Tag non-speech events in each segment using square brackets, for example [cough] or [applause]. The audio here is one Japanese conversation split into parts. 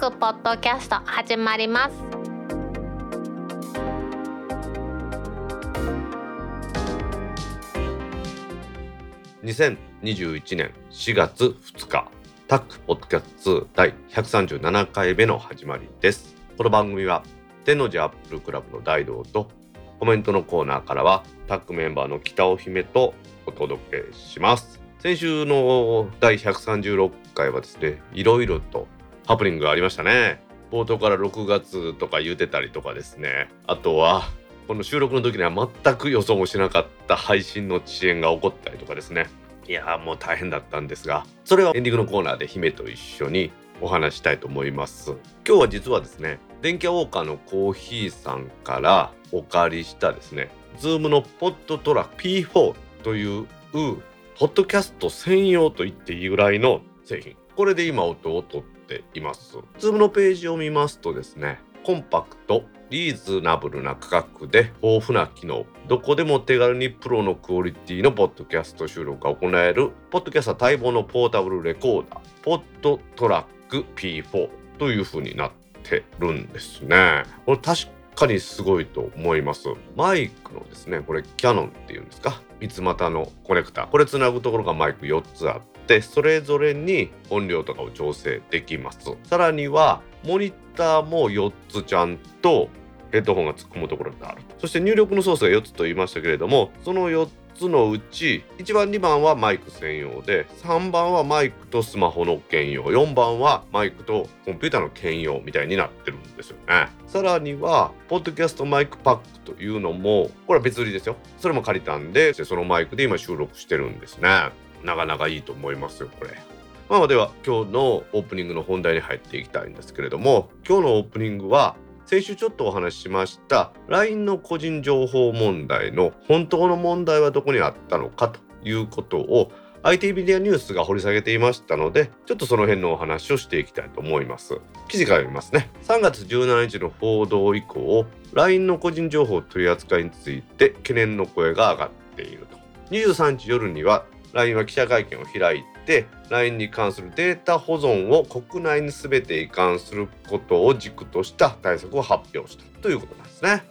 クポッドキャスト始まります。2021年4月2日タックポッドキャスト第137回目の始まりです。この番組は天王寺アップルクラブの大道とコメントのコーナーからはタックメンバーの北尾姫とお届けします。先週の第136回はですねいろいろとハプニングがありましたね。冒頭から6月とか言うてたりとかですね。あとはこの収録の時には全く予想もしなかった配信の遅延が起こったりとかですね。いやもう大変だったんですがそれはエンディングのコーナーで姫と一緒にお話したいと思います。今日は実はですね電気屋ウォーカーのコーヒーさんからお借りしたですね Zoom のポッドトラック P4 というポッドキャスト専用と言っていいぐらいの製品。これで今音を取っています。Zoom のページを見ますとですねコンパクトリーズナブルな価格で豊富な機能どこでも手軽にプロのクオリティのポッドキャスト収録が行えるポッドキャスタ待望のポータブルレコーダーポッドトラック P4 という風になってるんですね。これ確かにすごいと思います。マイクのですねこれキャノンっていうんですか三つ股のコネクタこれつなぐところがマイク4つあってそれぞれに音量とかを調整できます。さらにはモニターも4つちゃんとヘッドホンが突っ込むところがあるそして入力のソースが4つと言いましたけれどもその4つのうち1番2番はマイク専用で3番はマイクとスマホの兼用。4番はマイクとコンピューターの兼用みたいになってるんですよね。さらにはポッドキャストマイクパックというのもこれは別売りですよ。それも借りたんでそのマイクで今収録してるんですね。なかなかいいと思いますよこれ。まあでは今日のオープニングの本題に入っていきたいんですけれども今日のオープニングは先週ちょっとお話ししました LINE の個人情報問題の本当の問題はどこにあったのかということを IT メディアニュースが掘り下げていましたのでちょっとその辺のお話をしていきたいと思います。記事から読みますね。3月17日の報道以降 LINE の個人情報取り扱いについて懸念の声が上がっていると。23日夜には LINE は記者会見を開いて LINE に関するデータ保存を国内に全て移管することを軸とした対策を発表したということなんですね。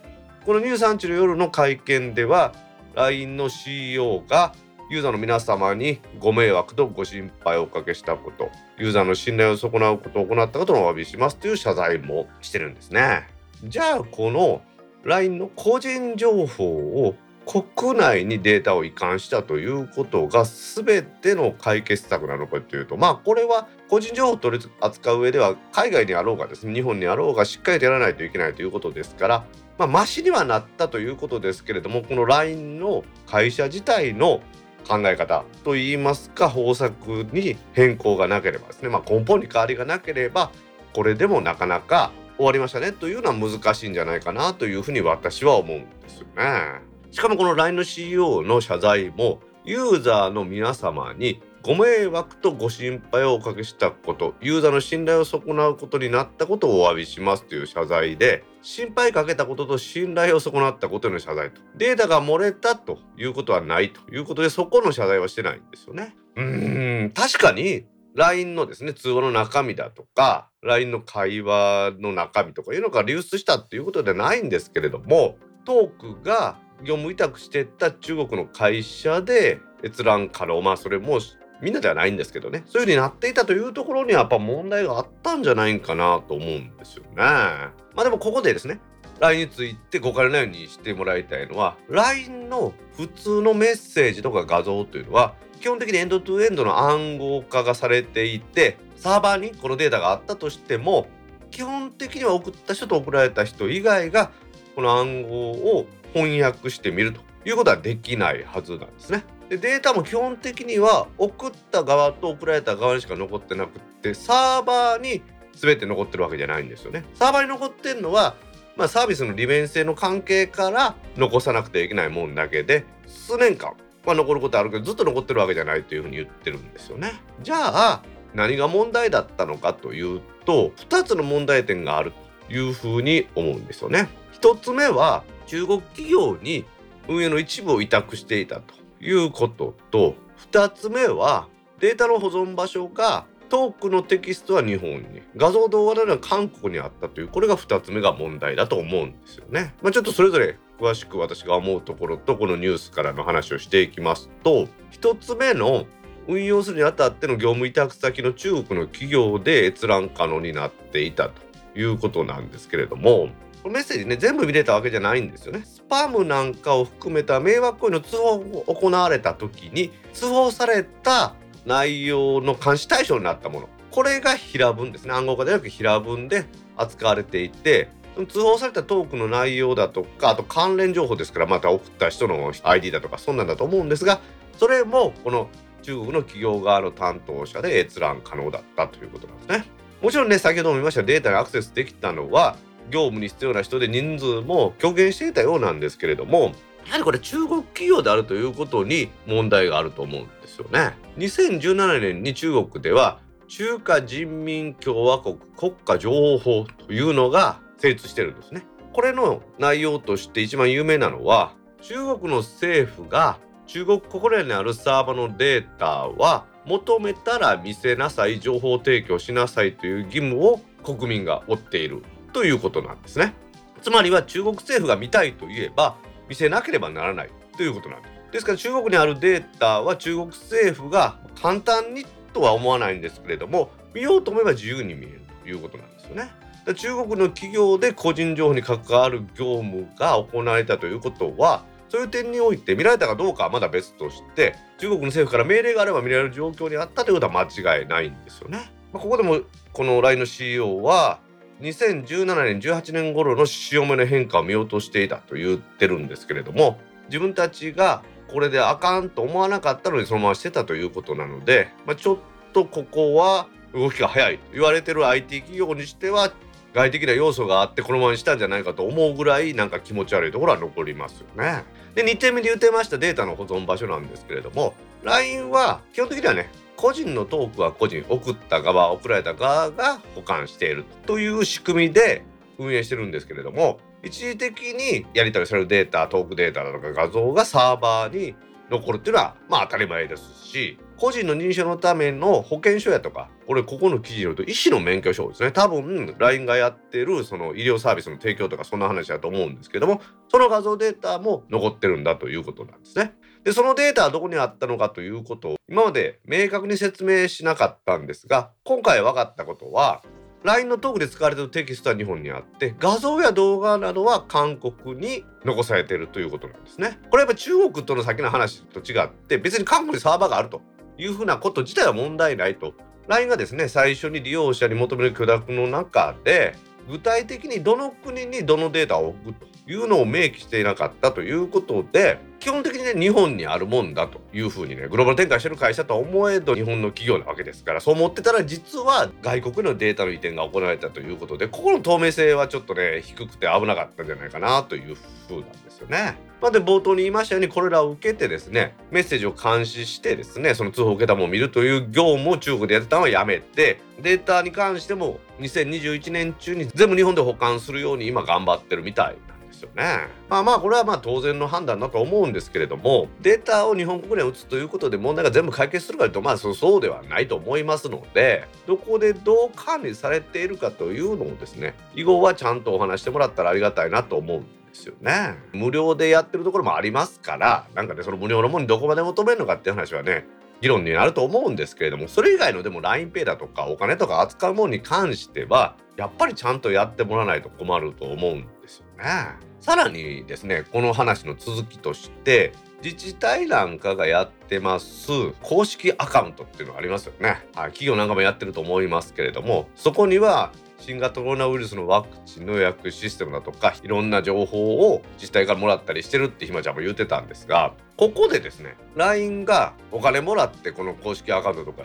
この23日の夜の会見では LINE の CEO がユーザーの皆様にご迷惑とご心配をおかけしたことユーザーの信頼を損なうことを行ったことをお詫びしますという謝罪もしてるんですね。じゃあこの LINE の個人情報を国内にデータを移管したということが全ての解決策なのかというとまあこれは個人情報を取り扱う上では海外にあろうがですね日本にあろうがしっかりとやらないといけないということですからまあマシにはなったということですけれどもこの LINE の会社自体の考え方といいますか方策に変更がなければですね、まあ、根本に変わりがなければこれでもなかなか終わりましたねというのは難しいんじゃないかなというふうに私は思うんですよね。しかもこの LINE の CEO の謝罪もユーザーの皆様にご迷惑とご心配をおかけしたことユーザーの信頼を損なうことになったことをお詫びしますという謝罪で心配かけたことと信頼を損なったことへの謝罪とデータが漏れたということはないということでそこの謝罪はしてないんですよね。うん確かに LINE のですね通話の中身だとか LINE の会話の中身とかいうのが流出したっていうことではないんですけれどもトークが業務委託してた中国の会社で閲覧可能まあそれもみんなではないんですけどねそういう風になっていたというところにはやっぱ問題があったんじゃないかなと思うんですよね。まあでもここでですね LINE についてご仮ないようにしてもらいたいのは LINE の普通のメッセージとか画像というのは基本的にエンドトゥエンドの暗号化がされていてサーバーにこのデータがあったとしても基本的には送った人と送られた人以外がこの暗号を翻訳してみるということはできないはずなんですね。でデータも基本的には送った側と送られた側にしか残ってなくってサーバーに全て残ってるわけじゃないんですよね。サーバーに残ってるのは、まあ、サービスの利便性の関係から残さなくてはいけないもんだけで数年間は残ることあるけどずっと残ってるわけじゃないというふうに言ってるんですよね。じゃあ何が問題だったのかというと2つの問題点があるというふうに思うんですよね。1つ目は中国企業に運営の一部を委託していたということと2つ目はデータの保存場所がトークのテキストは日本に画像動画なら韓国にあったというこれが2つ目が問題だと思うんですよね。まあ、ちょっとそれぞれ詳しく私が思うところとこのニュースからの話をしていきますと1つ目の運用するにあたっての業務委託先の中国の企業で閲覧可能になっていたということなんですけれどもメッセージね全部見れたわけじゃないんですよね。スパムなんかを含めた迷惑行為の通報が行われた時に通報された内容の監視対象になったものこれが平文ですね暗号化ではなく平文で扱われていて通報されたトークの内容だとかあと関連情報ですからまた送った人の ID だとかそんなんだと思うんですがそれもこの中国の企業側の担当者で閲覧可能だったということなんですね。もちろんね先ほども言いましたデータにアクセスできたのは業務に必要な人で人数も極限していたようなんですけれどもやはりこれ中国企業であるということに問題があると思うんですよね。2017年に中国では中華人民共和国国家情報法というのが成立してるんですね。これの内容として一番有名なのは中国の政府が中国国内にあるサーバーのデータは求めたら見せなさい情報提供しなさいという義務を国民が負っているということなんですね。つまりは中国政府が見たいといえば見せなければならないということなんです。ですから中国にあるデータは中国政府が簡単にとは思わないんですけれども見ようと思えば自由に見えるということなんですよね。中国の企業で個人情報に関わる業務が行われたということはそういう点において見られたかどうかはまだ別として中国の政府から命令があれば見られる状況にあったということは間違いないんですよね。まあ、ここでもこの LINE の CEO は2017年18年頃の潮目の変化を見落としていたと言ってるんですけれども自分たちがこれであかんと思わなかったのにそのまましてたということなので、まあ、ちょっとここは動きが早いと言われてる IT 企業にしては外的な要素があってこのままにしたんじゃないかと思うぐらいなんか気持ち悪いところは残りますよね。で2点目で言ってましたデータの保存場所なんですけれども LINE は基本的にはね個人のトークは個人送った側送られた側が保管しているという仕組みで運営してるんですけれども一時的にやり取りされるデータトークデータだとか画像がサーバーに残るっていうのはまあ当たり前ですし個人の認証のための保険証やとかこれここの記事によると医師の免許証ですね多分 LINE がやってるその医療サービスの提供とかそんな話だと思うんですけどもその画像データも残ってるんだということなんですね。でそのデータはどこにあったのかということを今まで明確に説明しなかったんですが今回分かったことは LINE のトークで使われてるテキストは日本にあって画像や動画などは韓国に残されているということなんですね。これやっぱ中国との先の話と違って別に韓国にサーバーがあるというふうなこと自体は問題ないと。LINE がですね最初に利用者に求める許諾の中で具体的にどの国にどのデータを置くというのを明記していなかったということで基本的にね日本にあるもんだというふうにねグローバル展開してる会社とは思えど日本の企業なわけですからそう思ってたら実は外国のデータの移転が行われたということでここの透明性はちょっとね低くて危なかったんじゃないかなというふうなんですよね。まあ、で冒頭に言いましたようにこれらを受けてですねメッセージを監視してですねその通報を受けたものを見るという業務を中国でやってたのはやめてデータに関しても2021年中に全部日本で保管するように今頑張ってるみたいなですよね。まあまあこれはまあ当然の判断だと思うんですけれどもデータを日本国内に移すということで問題が全部解決するかというとまあそうではないと思いますのでどこでどう管理されているかというのをですね以後はちゃんとお話してもらったらありがたいなと思うんですよね。無料でやってるところもありますからなんかねその無料のものにどこまで求めるのかっていう話はね議論になると思うんですけれどもそれ以外のでも LINEPay だとかお金とか扱うものに関してはやっぱりちゃんとやってもらわないと困ると思うんですよね。さらにですねこの話の続きとして自治体なんかがやってます公式アカウントっていうのがありますよね。はい企業なんかもやってると思いますけれどもそこには新型コロナウイルスのワクチンの予約システムだとかいろんな情報を自治体からもらったりしてるってひまちゃんも言ってたんですがここでですね LINE がお金もらってこの公式アカウントとか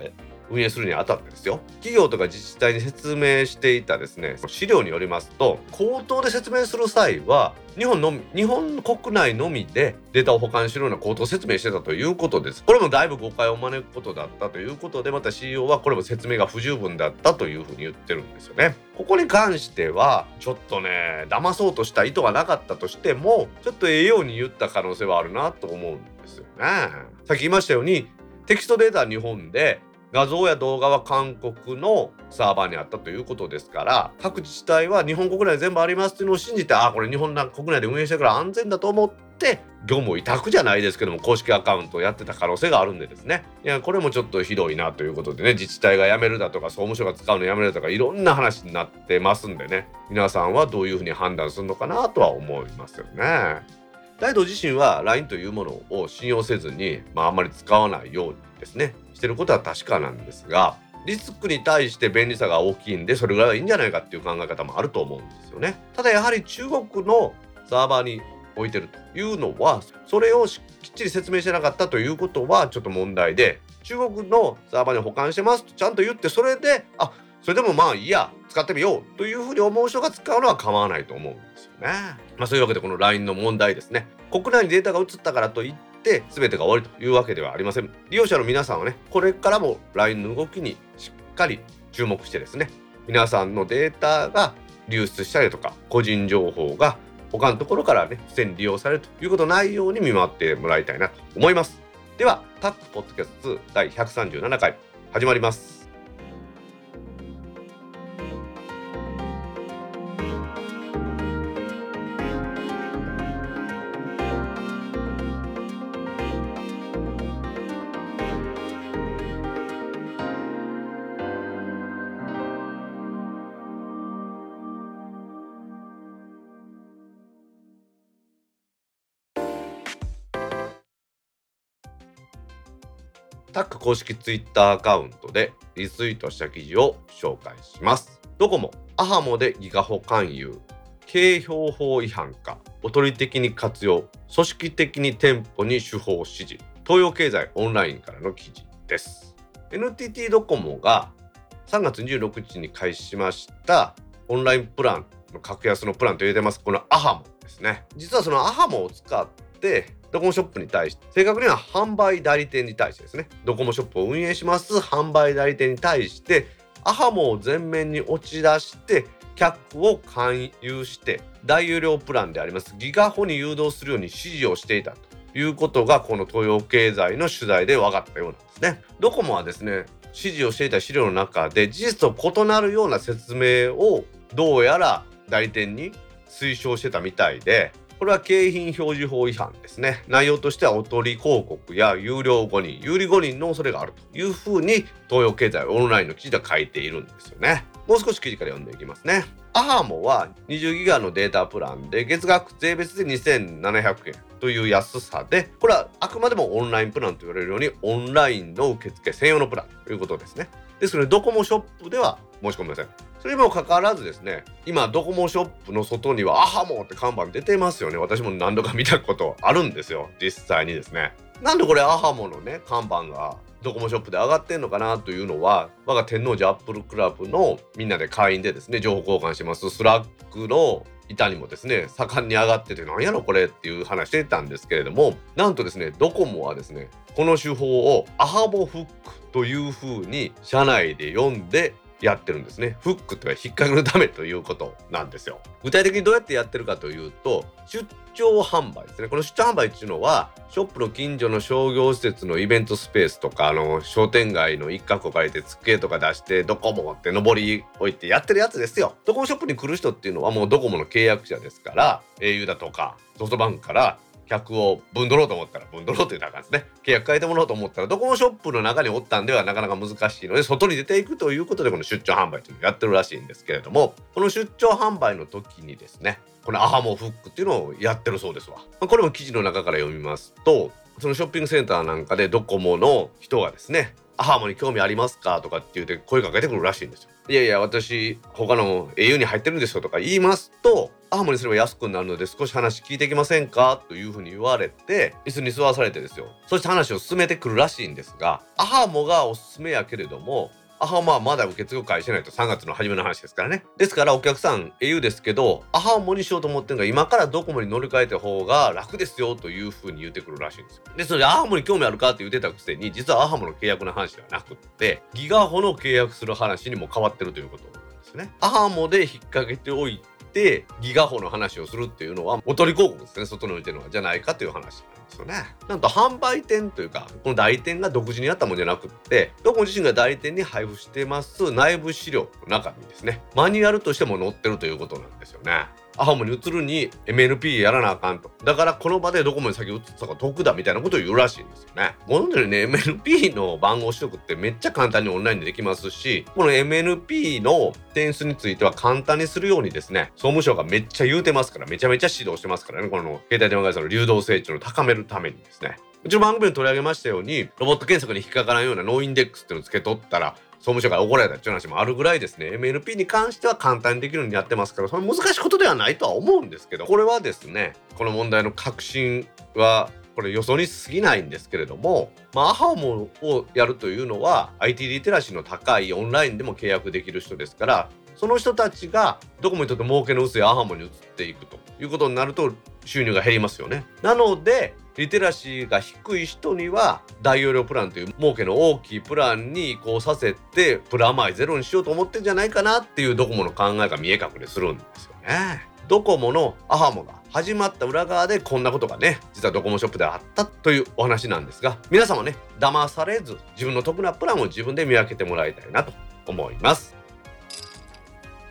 運営するにあたってですよ。企業とか自治体に説明していたですね資料によりますと口頭で説明する際は日本の日本国内のみでデータを保管するような口頭説明してたということです。これもだいぶ誤解を招くことだったということでまた CEO はこれも説明が不十分だったというふうに言ってるんですよね。ここに関してはちょっとね騙そうとした意図がなかったとしてもちょっとええように言った可能性はあるなと思うんですよね。さっき言いましたようにテキストデータ日本で画像や動画は韓国のサーバーにあったということですから各自治体は日本国内全部ありますっていうのを信じてあこれ日本国内で運営してるから安全だと思って業務委託じゃないですけども公式アカウントをやってた可能性があるんでですねいやこれもちょっとひどいなということでね自治体が辞めるだとか総務省が使うのやめるだとかいろんな話になってますんでね皆さんはどういうふうに判断するのかなとは思いますよね。大道自身は LINE というものを信用せずに、まあ、あんまり使わないようにですねしてることは確かなんですがリスクに対して便利さが大きいんでそれぐらいはいいんじゃないかっていう考え方もあると思うんですよね。ただやはり中国のサーバーに置いてるというのはそれをきっちり説明してなかったということはちょっと問題で中国のサーバーに保管してますとちゃんと言ってそれであそれでもまあいいや使ってみようというふうに思う人が使うのは構わないと思うんですよね。まあそういうわけでこの LINE の問題ですね。国内にデータが移ったからといって全てが終わりというわけではありません。利用者の皆さんはねこれからも LINE の動きにしっかり注目してですね皆さんのデータが流出したりとか個人情報が他のところからね不正に利用されるということないように見回ってもらいたいなと思います。ではタックポッドキャスト2第137回始まります。ック公式ツイッターアカウントでリツイートした記事を紹介します。どこもアハモでギガ保勧誘、景標法違反か、おとり的に活用、組織的に店舗に手法指示、東洋経済オンラインからの記事です。NTT ドコモが3月26日に開始しましたオンラインプランの格安のプランと言えてます、このアハモですね。実はそのアハモを使ってドコモショップに対して正確には販売代理店に対してですね。ドコモショップを運営します。販売代理店に対してアハモを前面に落ち出して客を勧誘して大有料プランであります。ギガホに誘導するように指示をしていたと。いうことがこの東洋経済の取材で分かったようなんですね。ドコモはですね指示をしていた資料の中で事実と異なるような説明をどうやら代理店に推奨してたみたいでこれは景品表示法違反ですね。内容としてはおとり広告や有料5人、有利5人の恐れがあるというふうに東洋経済オンラインの記事では書いているんですよね。もう少し記事から読んでいきますね。アハモは20ギガのデータプランで月額税別で2700円という安さでこれはあくまでもオンラインプランと言われるようにオンラインの受付専用のプランということですね。ですのでドコモショップでは申し込みません。それにもかかわらずですね今ドコモショップの外にはアハモって看板出てますよね。私も何度か見たことあるんですよ。実際にですね。なんでこれアハモのね看板がドコモショップで上がってんのかなというのは我が天王寺アップルクラブのみんなで会員でですね情報交換します。 Slack の板にもですね盛んに上がってて何やろこれっていう話してたんですけれどもなんとですねドコモはですねこの手法をアハモフックというふうに社内で読んでやってるんですね。フックとは引っ掛けるためということなんですよ。具体的にどうやってやってるかというと、出張販売ですね。この出張販売っていうのは、ショップの近所の商業施設のイベントスペースとか、あの、商店街の一角を借りて机とか出して、ドコモって上り置いてやってるやつですよ。ドコモショップに来る人っていうのはもうドコモの契約者ですから、au だとか、ソフトバンクから客をぶんどろうと思ったらぶんどろうって言ったらあかんですね。契約変えてもらおうと思ったらドコモショップの中におったんではなかなか難しいので外に出ていくということでこの出張販売というのをやってるらしいんですけれどもこの出張販売の時にですねこのアハモフックっていうのをやってるそうですわ。これも記事の中から読みますとそのショッピングセンターなんかでドコモの人がですねアハモに興味ありますか？とかって言って声かけてくるらしいんですよ。いやいや私他の au に入ってるんですよとか言いますとアーモにすれば安くなるので少し話聞いていきませんか？というふうに言われて椅子に座らされてですよ。そして話を進めてくるらしいんですがアハモがおすすめやけれどもアハモはまだ受付を開始しないと3月の初めの話ですからね。ですからお客さん au ですけどアハモにしようと思ってるのが今からドコモに乗り換えた方が楽ですよというふうに言ってくるらしいんですよ。でそれでアハモに興味あるかって言ってたくせに実はアハモの契約の話ではなくってギガホの契約する話にも変わってるということなんですね。アハモで引っ掛けておいてギガホの話をするっていうのはおとり広告ですね外に置いてるのは。じゃないかという話。ですよね。なんと販売店というかこの代理店が独自にやったものじゃなくってドコモ自身が代理店に配布してます内部資料の中にですねマニュアルとしても載ってるということなんですよね。アハモに移るに MNP やらなあかんと。だからこの場でどこまで先移ったか得だみたいなことを言うらしいんですよね。ものでね、MNP の番号取得ってめっちゃ簡単にオンラインでできますし、この MNP の点数については簡単にするようにですね、総務省がめっちゃ言うてますから、めちゃめちゃ指導してますからね、この携帯電話会社の流動性値を高めるためにですね。うちの番組で取り上げましたように、ロボット検索に引っかからんようなノーインデックスっていうのをつけとったら、総務省から怒られたっていう話もあるぐらいですね。MNP に関しては簡単にできるようにやってますからそれ難しいことではないとは思うんですけど。これはですねこの問題の核心はこれ予想に過ぎないんですけれども、まあ、アハモをやるというのは IT リテラシーの高いオンラインでも契約できる人ですからその人たちがどこもにとって儲けの薄いアハモに移っていくということになると収入が減りますよね。なのでリテラシーが低い人には大容量プランという儲けの大きいプランに移行させてプラマイゼロにしようと思ってんじゃないかなっていうドコモの考えが見え隠れするんですよね。ドコモのアハモが始まった裏側でこんなことがね実はドコモショップであったというお話なんですが皆さんはね騙されず自分の得なプランを自分で見分けてもらいたいなと思います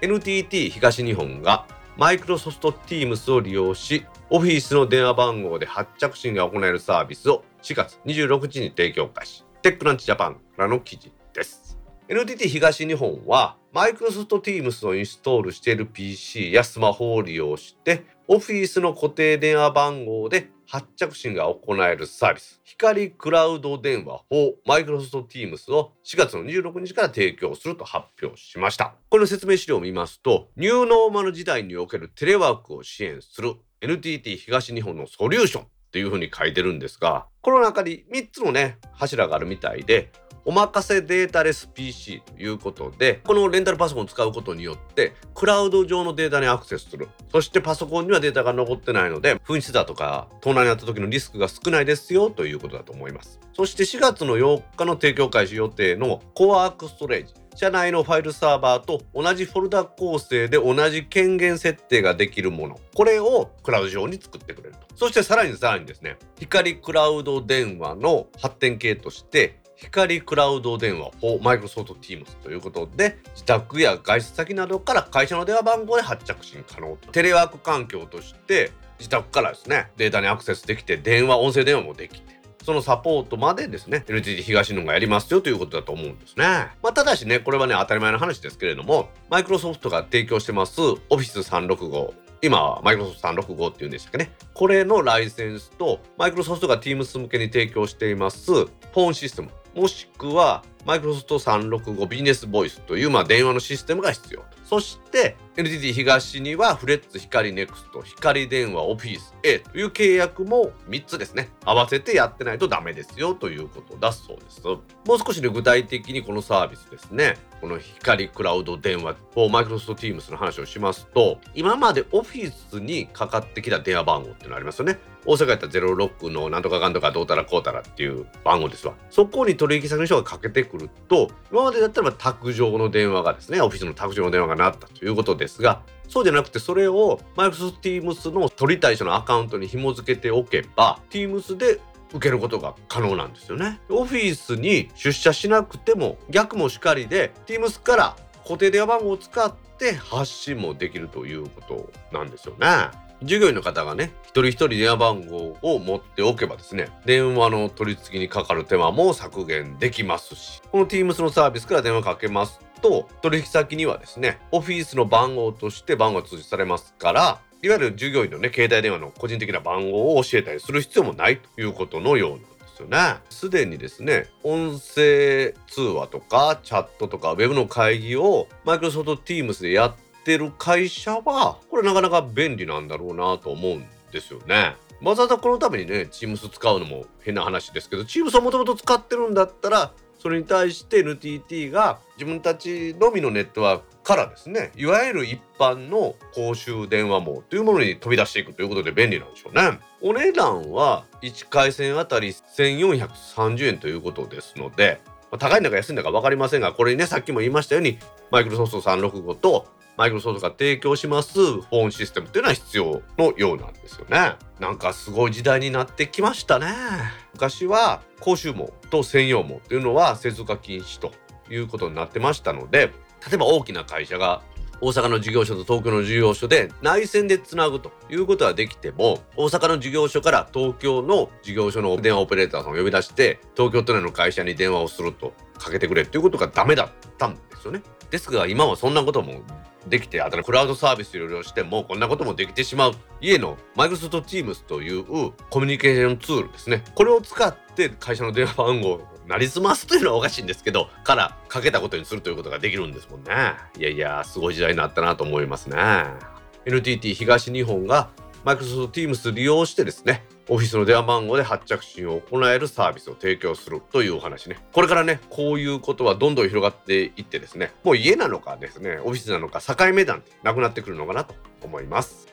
NTT 東日本がマイクロソフト Teams を利用しオフィスの電話番号で発着信が行えるサービスを4月26日に提供開始。テックランチジャパンからの記事です。NTT 東日本はマイクロソフト Teams をインストールしている PC やスマホを利用してオフィスの固定電話番号で発着信が行えるサービス光クラウド電話法マイクロソフト Teams を4月の26日から提供すると発表しましたこの説明資料を見ますとニューノーマル時代におけるテレワークを支援する NTT 東日本のソリューションっていうふうに書いてるんですがこの中に3つのね柱があるみたいでおまかせデータレス PC ということでこのレンタルパソコンを使うことによってクラウド上のデータにアクセスする。そしてパソコンにはデータが残ってないので紛失だとか盗難にあった時のリスクが少ないですよということだと思います。そして4月の8日の提供開始予定のコワークストレージ。社内のファイルサーバーと同じフォルダ構成で同じ権限設定ができるもの。これをクラウド上に作ってくれると。そしてさらにさらにですね光クラウド電話の発展系として光クラウド電話をマイクロソフト Teams ということで自宅や外出先などから会社の電話番号で発着信可能テレワーク環境として自宅からですねデータにアクセスできて電話音声電話もできてそのサポートまでですね NTT 東日本がやりますよということだと思うんですね。まあ、ただしねこれはね当たり前の話ですけれどもマイクロソフトが提供してます Office365 今はマイクロソフト365っていうんでしたっけね。これのライセンスと、マイクロソフトが Teams 向けに提供しています、フォンシステム。もしくは、マイクロソフト365ビジネスボイスという、まあ、電話のシステムが必要。そして NTT 東にはフレッツ光ネクスト光電話オフィス A という契約も3つですね。合わせてやってないとダメですよということだそうです。もう少しね具体的にこのサービスですね。この光クラウド電話をマイクロソフト Teams の話をしますと今までオフィスにかかってきた電話番号っていうのありますよね。大阪やったら06のなんとかかんとかどうたらこうたらっていう番号ですわ。そこに取引先の人がかけてくると今までだったら卓上の電話がですねオフィスの卓上の電話がなったということでですがそうじゃなくてそれを Microsoft Teams の取りたい人のアカウントに紐付けておけば Teams で受けることが可能なんですよね。オフィスに出社しなくても逆もしかりで Teams から固定電話番号を使って発信もできるということなんですよね。従業員の方がね一人一人電話番号を持っておけばですね電話の取り次ぎにかかる手間も削減できますしこの Teams のサービスから電話かけますと取引先にはですねオフィスの番号として番号が通知されますからいわゆる従業員のね携帯電話の個人的な番号を教えたりする必要もないということのようなんですよね。すでにですね音声通話とかチャットとかウェブの会議をマイクロソフト Teams でやってる会社はこれなかなか便利なんだろうなと思うんですよね。わざわざこのためにね Teams 使うのも変な話ですけど Teams をもともと使ってるんだったらそれに対して NTT が自分たちのみのネットワークからですねいわゆる一般の公衆電話網というものに飛び出していくということで便利なんでしょうね。お値段は1回線あたり1430円ということですのでま高いんだか安いんだか分かりませんがこれにねさっきも言いましたようにマイクロソフト365とマイクロソフトが提供しますフォンシステムっていうのは必要のようなんですよね。なんかすごい時代になってきましたね。昔は公衆網と専用網っていうのは接続禁止ということになってましたので例えば大きな会社が大阪の事業所と東京の事業所で内線でつなぐということはできても大阪の事業所から東京の事業所の電話オペレーターさんを呼び出して東京都内の会社に電話をするとかけてくれっていうことがダメだったんですよね。ですが今はそんなこともできてあとクラウドサービスいろいろしてもこんなこともできてしまう家のマイクロソフト Teams というコミュニケーションツールですねこれを使って会社の電話番号なりすますというのはおかしいんですけどからかけたことにするということができるんですもんねいやいやすごい時代になったなと思いますね NTT 東日本がマイクロソフト Teams 利用してですねオフィスの電話番号で発着信を行えるサービスを提供するというお話ね。これからね、こういうことはどんどん広がっていってですね、もう家なのかですね、オフィスなのか境目なんてなくなってくるのかなと思います。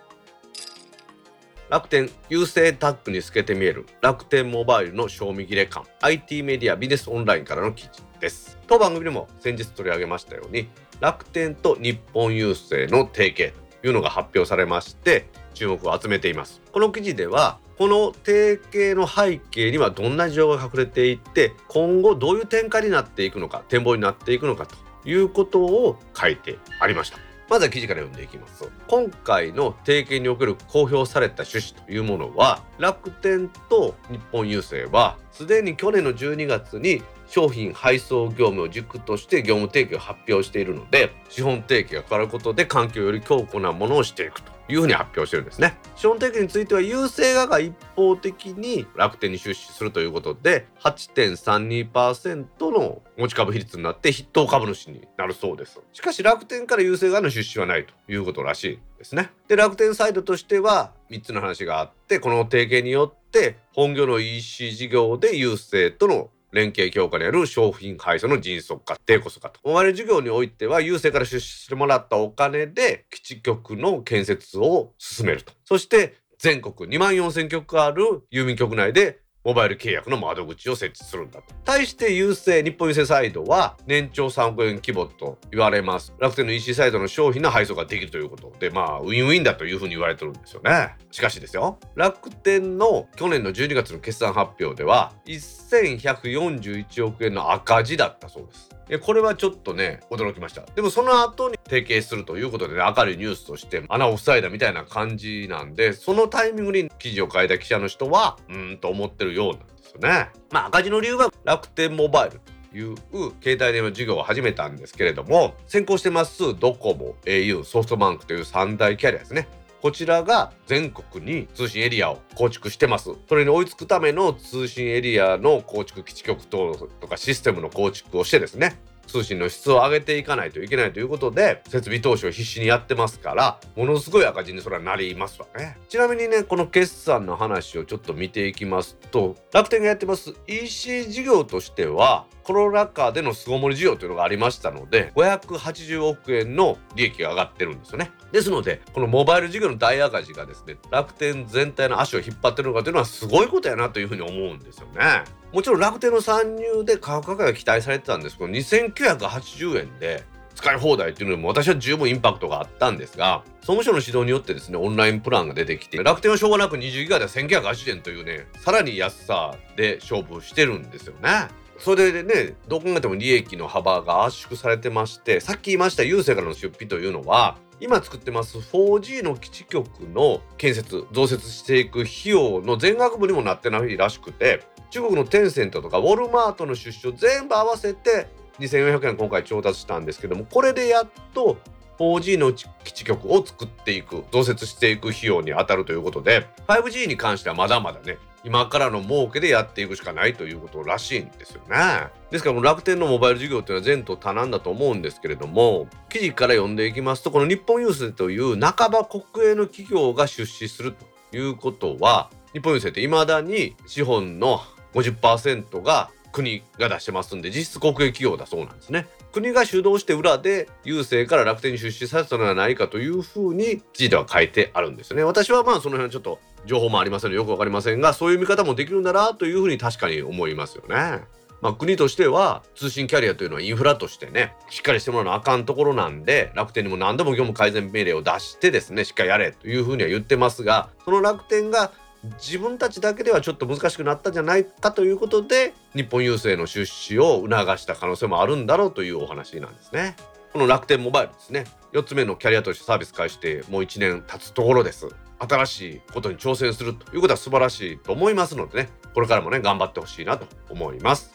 楽天優勢タッグに透けて見える楽天モバイルの賞味切れ感 IT メディアビジネスオンラインからの記事です。当番組でも先日取り上げましたように楽天と日本郵政の提携というのが発表されまして注目を集めています。この記事ではこの提携の背景にはどんな事情が隠れていって今後どういう展開になっていくのか展望になっていくのかということを書いてありました。まずは記事から読んでいきます今回の提携における公表された趣旨というものは楽天と日本郵政はすでに去年の12月に商品配送業務を軸として業務提携を発表しているので資本提携が変わることで環境より強固なものをしていくと。いうふうに発表してるんですね。資本提携については優勢側が一方的に楽天に出資するということで8.32%の持ち株比率になって筆頭株主になるそうです。しかし楽天から優勢側の出資はないということらしいですね。で楽天サイドとしては3つの話があってこの提携によって本業の EC 事業で優勢との連携強化にある商品配送の迅速化、低コスト化と。我々事業においては、郵政から出資してもらったお金で基地局の建設を進めると。そして、全国2万4000局ある郵便局内でモバイル契約の窓口を設置するんだと。対して郵政、日本郵政サイドは年長3億円規模と言われます。楽天の EC サイドの商品の配送ができるということで、まあ、ウィンウィンだというふうに言われてるんですよね。しかしですよ、楽天の去年の12月の決算発表では、1141億円の赤字だったそうです。これはちょっとね驚きました。でもその後に提携するということで、ね、明るいニュースとして穴を塞いだみたいな感じなんでそのタイミングに記事を書いた記者の人はうんと思ってるようなんですよね。まあ赤字の理由は楽天モバイルという携帯電話事業を始めたんですけれども先行してますドコモ au ソフトバンクという3大キャリアですね。こちらが全国に通信エリアを構築してます。それに追いつくための通信エリアの構築基地局等とかシステムの構築をしてですね、通信の質を上げていかないといけないということで設備投資を必死にやってますからものすごい赤字にそれはなりますわねちなみにねこの決算の話をちょっと見ていきますと楽天がやってます EC 事業としてはコロナ禍での巣ごもり需要というのがありましたので580億円の利益が上がってるんですよねですのでこのモバイル事業の大赤字がですね楽天全体の足を引っ張ってるのかというのはすごいことやなというふうに思うんですよねもちろん楽天の参入で価格が期待されてたんですけど2980円で使い放題っていうのも私は十分インパクトがあったんですが総務省の指導によってですねオンラインプランが出てきて楽天はしょうがなく20ギガで1980円というねさらに安さで勝負してるんですよね。それでねどう考えても利益の幅が圧縮されてましてさっき言いました郵政からの出費というのは今作ってます 4G の基地局の建設増設していく費用の全額分にもなってないらしくて中国のテンセントとかウォルマートの出資を全部合わせて2400円今回調達したんですけどもこれでやっと 4G の基地局を作っていく増設していく費用に当たるということで 5G に関してはまだまだね今からの儲けでやっていくしかないということらしいんですよね。ですから楽天のモバイル事業というのは前途多難だと思うんですけれども記事から読んでいきますとこの日本郵政という半ば国営の企業が出資するということは日本郵政っていまだに資本の50%が国が出してますんで実質国営企業だそうなんですね。国が主導して裏で郵政から楽天に出資させたのではないかというふうに記事では書いてあるんですよね。私はまあその辺ちょっと情報もありませんのでよくわかりませんがそういう見方もできるんだなというふうに確かに思いますよね。まあ、国としては通信キャリアというのはインフラとしてねしっかりしてもらうのあかんところなんで楽天にも何度も業務改善命令を出してですねしっかりやれというふうには言ってますがその楽天が自分たちだけではちょっと難しくなったんじゃないかということで日本郵政の出資を促した可能性もあるんだろうというお話なんですね。この楽天モバイルですね4つ目のキャリアとしてサービス開始してもう1年経つところです新しいことに挑戦するということは素晴らしいと思いますのでねこれからもね頑張ってほしいなと思います。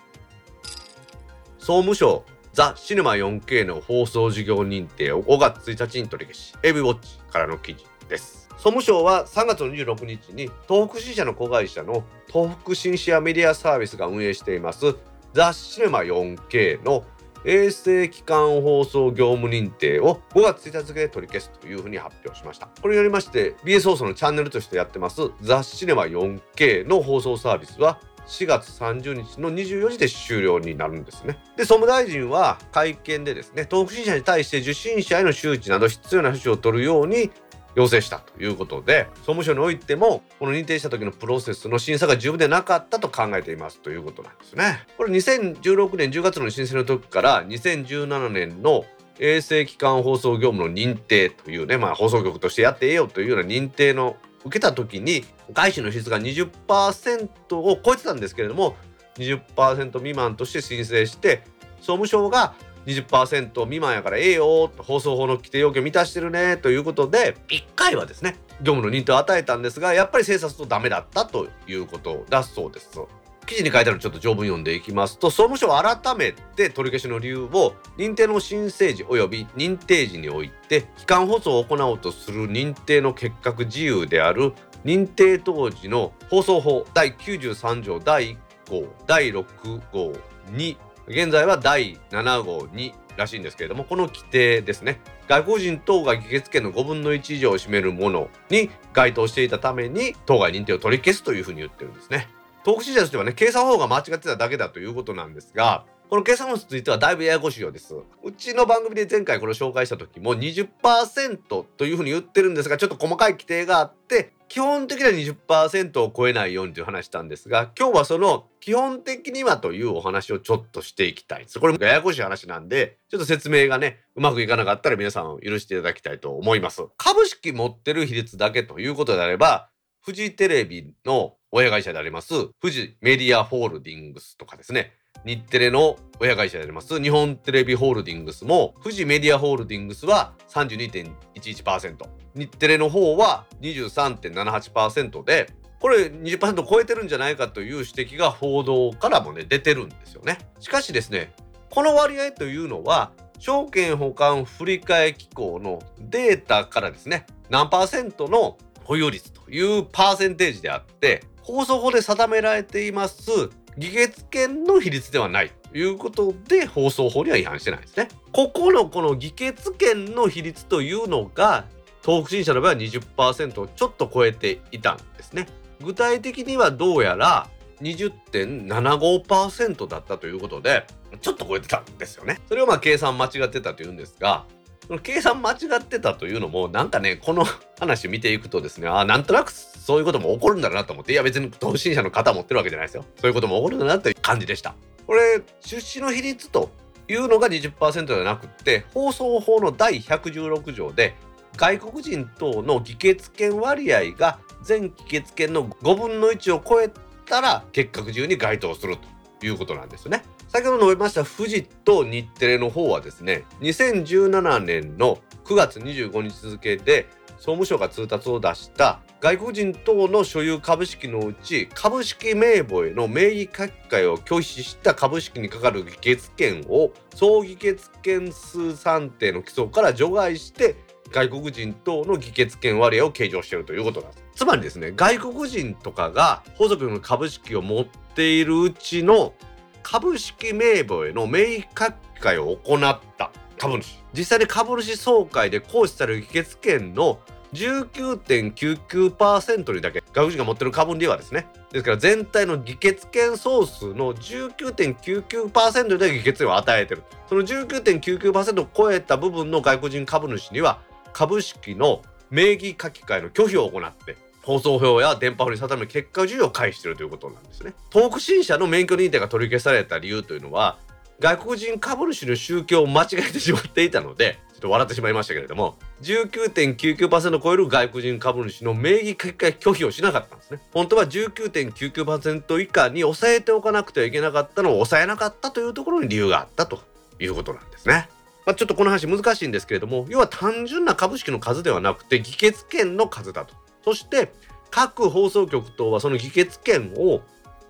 総務省ザ・シネマ 4K の放送事業認定を5月1日に取り消しエビウォッチからの記事です。総務省は3月26日に東北新社の子会社の東北新社メディアサービスが運営していますザ・シネマ 4K の衛星機関放送業務認定を5月1日付で取り消すというふうに発表しましたこれによりまして BS 放送のチャンネルとしてやってます雑誌ネマ 4K の放送サービスは4月30日の24時で終了になるんですね。で、総務大臣は会見でですね、東北新社に対して受信者への周知など必要な措置を取るように要請したということで総務省においてもこの認定した時のプロセスの審査が十分でなかったと考えていますということなんですね。これ2016年10月の申請の時から2017年の衛星機関放送業務の認定というね、まあ、放送局としてやってええよというような認定の受けた時に外資の比率が20%を超えてたんですけれども20%未満として申請して総務省が20%未満やからええよ放送法の規定要件満たしてるねということで1回はですね業務の認定を与えたんですがやっぱり精査するとダメだったということだそうです。記事に書いてあるちょっと条文読んでいきますと総務省は改めて取り消しの理由を認定の申請時及び認定時において機関放送を行おうとする認定の結核自由である認定当時の放送法第93条第1項第6号に現在は第7号にらしいんですけれどもこの規定ですね外国人等が議決権の5分の1以上を占めるものに該当していたために当該認定を取り消すというふうに言ってるんですね。東北支社としてはね計算方法が間違ってただけだということなんですがこの計算法についてはだいぶややこしいようです。うちの番組で前回これを紹介した時も20%というふうに言ってるんですがちょっと細かい規定があって基本的には20%を超えないようにという話したんですが今日はその基本的にはというお話をちょっとしていきたいです。これもややこしい話なんでちょっと説明がねうまくいかなかったら皆さん許していただきたいと思います。株式持ってる比率だけということであればフジテレビの親会社でありますフジメディアホールディングスとかですね日テレの親会社であります日本テレビホールディングスも富士メディアホールディングスは32.11%日テレの方は23.78%でこれ20%超えてるんじゃないかという指摘が報道からもね出てるんですよね。しかしですねこの割合というのは証券保管振替機構のデータからですね何パーセントの保有率というパーセンテージであって放送法で定められています議決権の比率ではないということで放送法には違反してないですね。ここのこの議決権の比率というのが東北新社の場合は20%をちょっと超えていたんですね。具体的にはどうやら20.75%だったということでちょっと超えてたんですよね。それをまあ計算間違ってたというんですが計算間違ってたというのもなんかねこの話見ていくとですねあなんとなくそういうことも起こるんだなと思っていや別に投資者の方持ってるわけじゃないですよそういうことも起こるんだなという感じでしたこれ出資の比率というのが20%ではなくって放送法の第116条で外国人等の議決権割合が全議決権の5分の1を超えたら結核中に該当するということなんですね。先ほど述べました富士と日テレの方はですね2017年の9月25日付で総務省が通達を出した外国人等の所有株式のうち株式名簿への名義書き換えを拒否した株式にかかる議決権を総議決権数算定の基礎から除外して外国人等の議決権割合を計上しているということなんです。つまりですね外国人とかが法則の株式を持っているうちの株式名簿への名義書き換えを行った。株主。実際に株主総会で行使される議決権の19.99%にだけ外国人が持ってる株ではですね。ですから全体の議決権総数の19.99%で議決権を与えてる。その19.99%を超えた部分の外国人株主には株式の名義書き換えの拒否を行って放送法や電波法に定める結果受を介しているということなんですね。東北新社の免許認定が取り消された理由というのは外国人株主の宗教を間違えてしまっていたのでちょっと笑ってしまいましたけれども19.99%を超える外国人株主の名義書き換え拒否をしなかったんですね。本当は19.99%以下に抑えておかなくてはいけなかったのを抑えなかったというところに理由があったということなんですね。まあ、ちょっとこの話難しいんですけれども要は単純な株式の数ではなくて議決権の数だと。そして各放送局等はその議決権を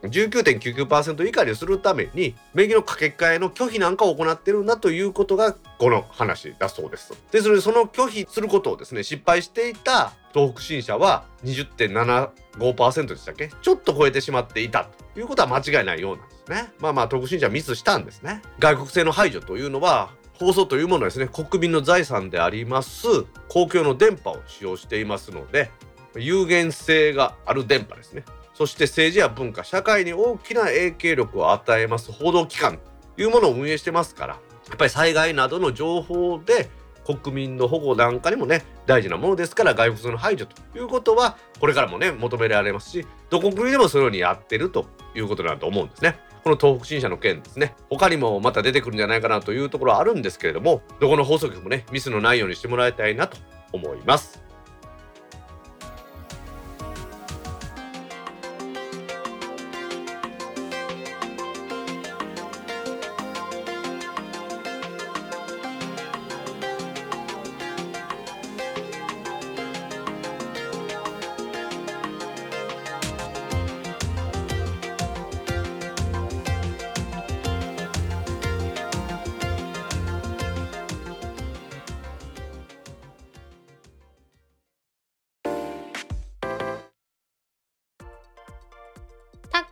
19.99%以下にするために名義の掛け替えの拒否なんかを行ってるんだということがこの話だそうです。ですのでその拒否することをですね失敗していた東北新社は20.75%でしたっけ？ちょっと超えてしまっていたということは間違いないようなんですね。まあまあ東北新社はミスしたんですね。外国製の排除というのは放送というものはですね国民の財産であります公共の電波を使用していますので有限性がある電波ですねそして政治や文化社会に大きな影響力を与えます報道機関というものを運営してますからやっぱり災害などの情報で国民の保護なんかにもね大事なものですから外国の排除ということはこれからもね求められますしどこ国でもそのようにやってるということだと思うんですね。この東北新社の件ですね他にもまた出てくるんじゃないかなというところはあるんですけれどもどこの放送局もねミスのないようにしてもらいたいなと思います。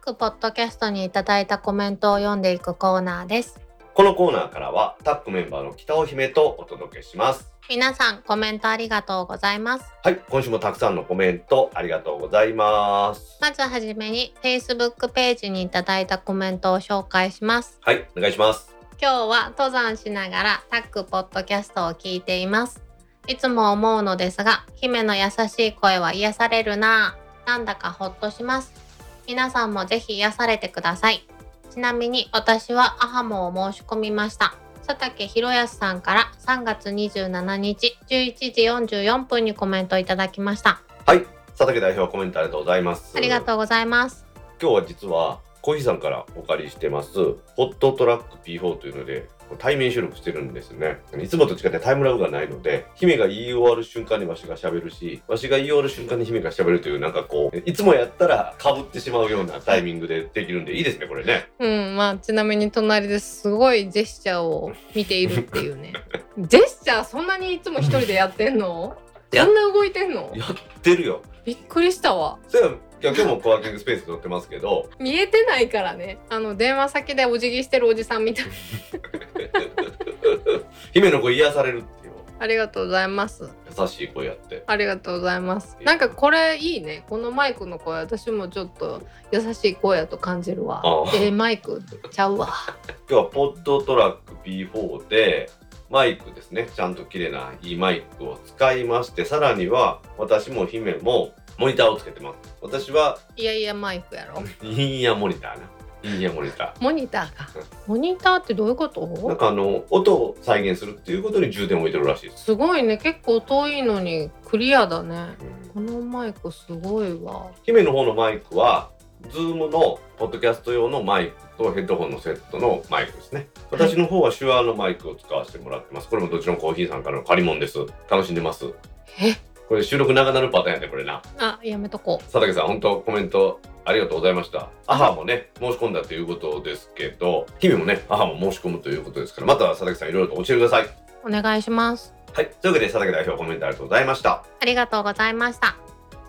タックポッドキャストにいただいたコメントを読んでいくコーナーです。このコーナーからはタックメンバーの北尾姫とお届けします。皆さんコメントありがとうございます。はい、今週もたくさんのコメントありがとうございます。まずはじめに Facebook ページにいただいたコメントを紹介します。はい、お願いします。今日は登山しながらタックポッドキャストを聞いています。いつも思うのですが、姫の優しい声は癒されるなぁ。なんだかほっとします。皆さんもぜひ癒されてください。ちなみに私はアハモを申し込みました。佐竹博康さんから3月27日11時44分にコメントいただきました。はい、佐竹代表コメントありがとうございます。ありがとうございます。今日は実はコーヒーさんからお借りしてますホットトラック P4 というので対面収録してるんですね。いつもと違ってタイムラグがないので姫が言い終わる瞬間にわしが喋るしわしが言い終わる瞬間に姫が喋るというなんかこういつもやったら被ってしまうようなタイミングでできるんでいいですねこれね。うん、まあちなみに隣ですごいジェスチャーを見ているっていうね。[laughs] ジェスチャーそんなにいつも一人でやってんの？[laughs] や。そんな動いてんの？やってるよ。びっくりしたわ。そう今日もコワーキングスペースで撮ってますけど見えてないからね。あの電話先でお辞儀してるおじさんみたい。[laughs] 姫の声癒されるっていうありがとうございます。優しい声やってありがとうございます。なんかこれいいね。このマイクの声私もちょっと優しい声やと感じるわあ。えー、マイクちゃうわ。[laughs] 今日はポッドトラック P4 でマイクですねちゃんと綺麗ないいマイクを使いましてさらには私も姫もモニターをつけてます。私はいやいやマイクやろ。インヤモニターなインヤモニタモニターか。モニターってどういうこーなんとかあの音を再現するっていうことに重点を置いてるらしいです、すごいね。結構遠いのにクリアだね。うん。このマイクすごいわ。姫の方のマイクは Zoom のポッドキャスト用のマイクとヘッドホンのセットのマイクですね。私の方は手話のマイクを使わせてもらってます。これもどちらもコーヒーさんからの借り物です。楽しんでます？え？これ収録長なるパターンやねこれなあ、やめとこう。佐竹さん本当コメントありがとうございました母もね申し込んだということですけど姫もね母も申し込むということですからまた佐竹さんいろいろと教えてくださいお願いします。はいというわけで佐竹代表コメントありがとうございましたありがとうございました。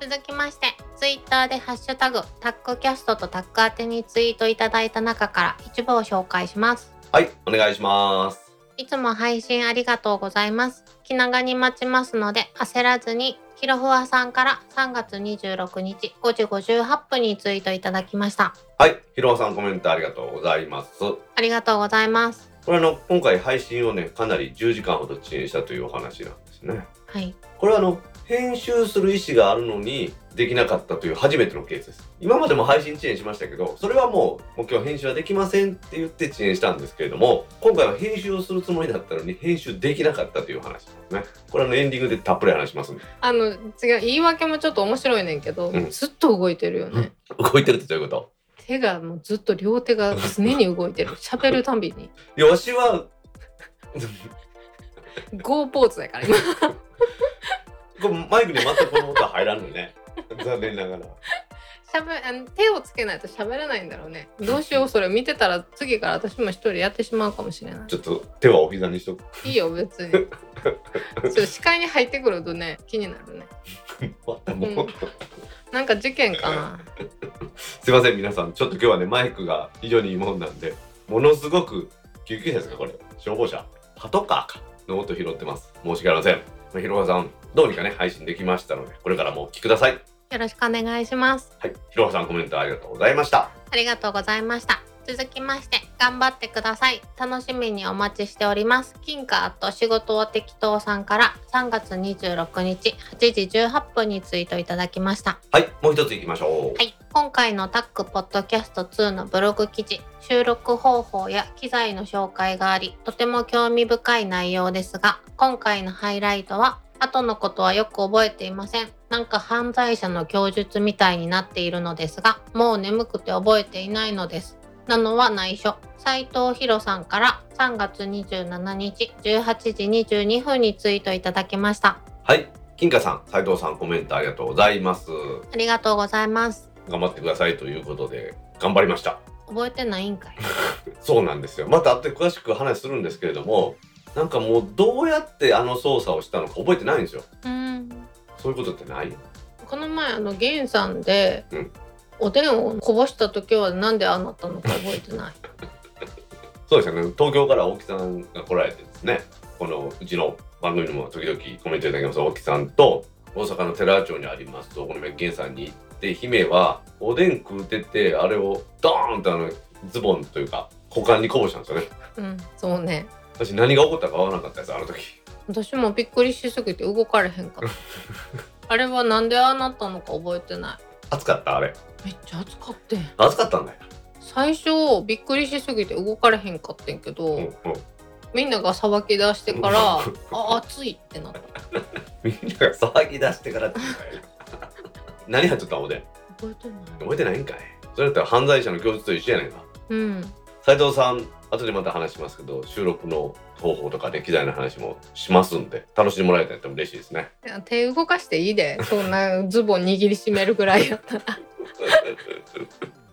続きまして、ツイッターでハッシュタグ、タックキャストとタック宛てにツイートいただいた中から一部を紹介します。はいお願いしますいつも配信ありがとうございます。気長に待ちますので焦らずに、ひろふわさんから3月26日5時58分にツイートいただきました。はいひろさんコメントありがとうございますありがとうございます。これあの今回配信をねかなり10時間ほど遅延したというお話なんですねはい。これはあの編集する意思があるのにできなかったという初めてのケースです。今までも配信遅延しましたけどそれはもうもう今日編集はできませんって言って遅延したんですけれども今回は編集をするつもりだったのに編集できなかったという話ですね。これあのエンディングでたっぷり話しますんで。あの違う言い訳もちょっと面白いねんけど、うん。ずっと動いてるよね、[laughs] 動いてるってどういうこと？手がもうずっと両手が常に動いてる。[laughs] 喋るたびに。いやわしは [laughs] ゴーポーズやから今。これマイクに全くこの音は入らんのね残念ながら。しゃべあの手をつけないと喋れないんだろうね。どうしようそれ見てたら次から私も一人やってしまうかもしれない。ちょっと手はお膝にしとく。いいよ別に。ちょっと視界に入ってくるとね気になるね。またもう、うん。なんか事件かな。すいません皆さん。ちょっと今日はねマイクが非常にいいもんなんでものすごく救急車ですかこれ。消防車。パトカーかの音拾ってます。申し訳ありません。まあひろはさんどうにかね配信できましたのでこれからもお聞きくださいよろしくお願いしますはいひろはさんコメントありがとうございましたありがとうございました。続きまして、頑張ってください。楽しみにお待ちしております。金貨と仕事を適当さんから3月26日8時18分にツイートいただきました。はいもう一ついきましょうはい。今回のタックポッドキャスト2のブログ記事、収録方法や機材の紹介があり、とても興味深い内容ですが、今回のハイライトは、後のことはよく覚えていません。なんか犯罪者の供述みたいになっているのですが、もう眠くて覚えていないのです。なのは内緒。斉藤博さんから3月27日18時22分にツイートいただきました。はい金華さん斉藤さんコメントありがとうございますありがとうございます。頑張ってくださいということで頑張りました覚えてないんかい。[laughs] そうなんですよまた後で詳しく話するんですけれどもなんかもうどうやってあの操作をしたのか覚えてないんですようん。そういうことってないこの前あのゲンさんで、うん。おでんをこぼした時はなんでああなったのか覚えてない。[laughs] そうですよね。東京から大木さんが来られてですね。このうちの番組にも時々コメントいただきます。大木さんと大阪の寺町にあります。お好み焼き源さんに行って姫はおでん食うててあれをドーンとあのズボンというか股間にこぼしたんですよね。うん、そうね。私何が起こったかわからなかったですあの時私もびっくりしすぎて動かれへんかった。[laughs] あれはなんでああなったのか覚えてな暑かった？あれい。めっちゃ暑かってん。暑かったんだよ、最初びっくりしすぎて動かれへんかってんけど、うんうん、みんなが騒ぎ出してから、あ、暑いってなった。[laughs] みんなが騒ぎ出してからって [laughs] 何入っとったんおでん？覚えてない。覚えてないんかいそれだったら犯罪者の供述と一緒やないかうん。斉藤さん後でまた話しますけど収録の方法とかね機材の話もしますんで楽しんでもらえたらと嬉しいですねいや手動かしていいで。そんなズボン握りしめるぐらいやったら。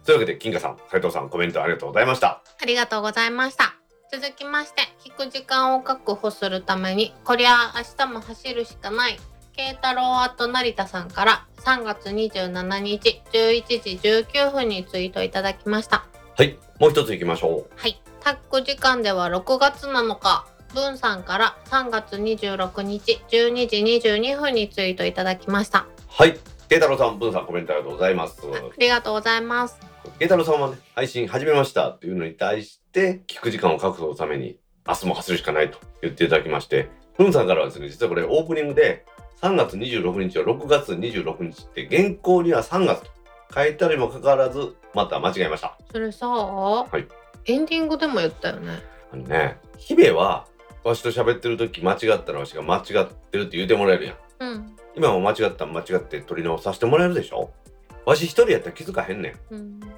というわけで金華さん斉藤さんコメントありがとうございましたありがとうございました。続きまして、聞く時間を確保するために、こりゃ明日も走るしかない。慶太郎あと成田さんから3月27日11時19分にツイートいただきました。はいもう一ついきましょうはい。タック時間では6月7日、文さんから3月26日12時22分にツイートいただきました。はい。慶太郎さん文さんコメントありがとうございます。ありがとうございます。慶太郎さんはね配信始めました。っていうのに対して聞く時間を確保するために明日も走るしかないと言っていただきまして文さんからはですね実はこれオープニングで3月26日は6月26日って原稿には3月と書いてあるにもかかわらずまた間違えました。それさ、いエンディングでも言ったよね。あのね姫はわしと喋ってる時間違ったらわしが間違ってるって言うてもらえるやんうん。今も間違ったん間違って取り直させてもらえるでしょ？わし一人やったら気づかへんねんうん。ちょっ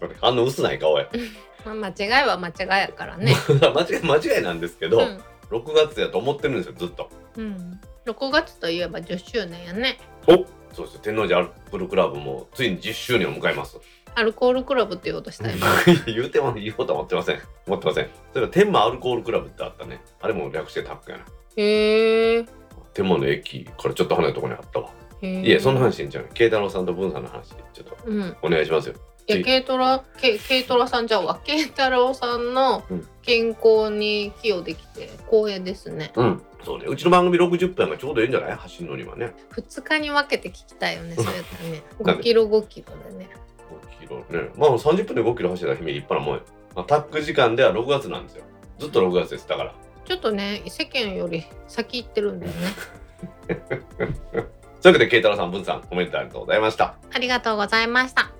と待って反応薄ない顔や [laughs] まあ、間違いは間違いやからね。[laughs] 間違い間違いなんですけど、うん。6月やと思ってるんですよずっとうん。6月といえば10周年やね。おそうですよ天王寺アルプルクラブもついに10周年を迎えますアルコールクラブって言おうとしたよ。[laughs] 言うても言おうと思ってません。思ってません。それから天満アルコールクラブってあったね。あれも略してタックやな。へえ。天満の駅からちょっと離れたところにあったわ。へーいえそんな話してんじゃん慶太郎さんと文さんの話ちょっとうん。いお願いしますよ。や、つい軽トラ、け軽トラさんじゃうわ。慶太郎さんのうん。健康に寄与できて光栄ですね。うん。そうね。うちの番組60分がちょうどいいんじゃない？走るのにはね。2日に分けて聞きたいよね、そうやったらね。なんで？5キロ5キロでね。5キロねまあ30分で5キロ走ったら姫立派なもんや、まあ、タック時間では6月なんですよずっと6月ですだからちょっとね、世間より先行ってるんだよね。[laughs] というわけで慶太郎さん文さんコメントありがとうございましたありがとうございました。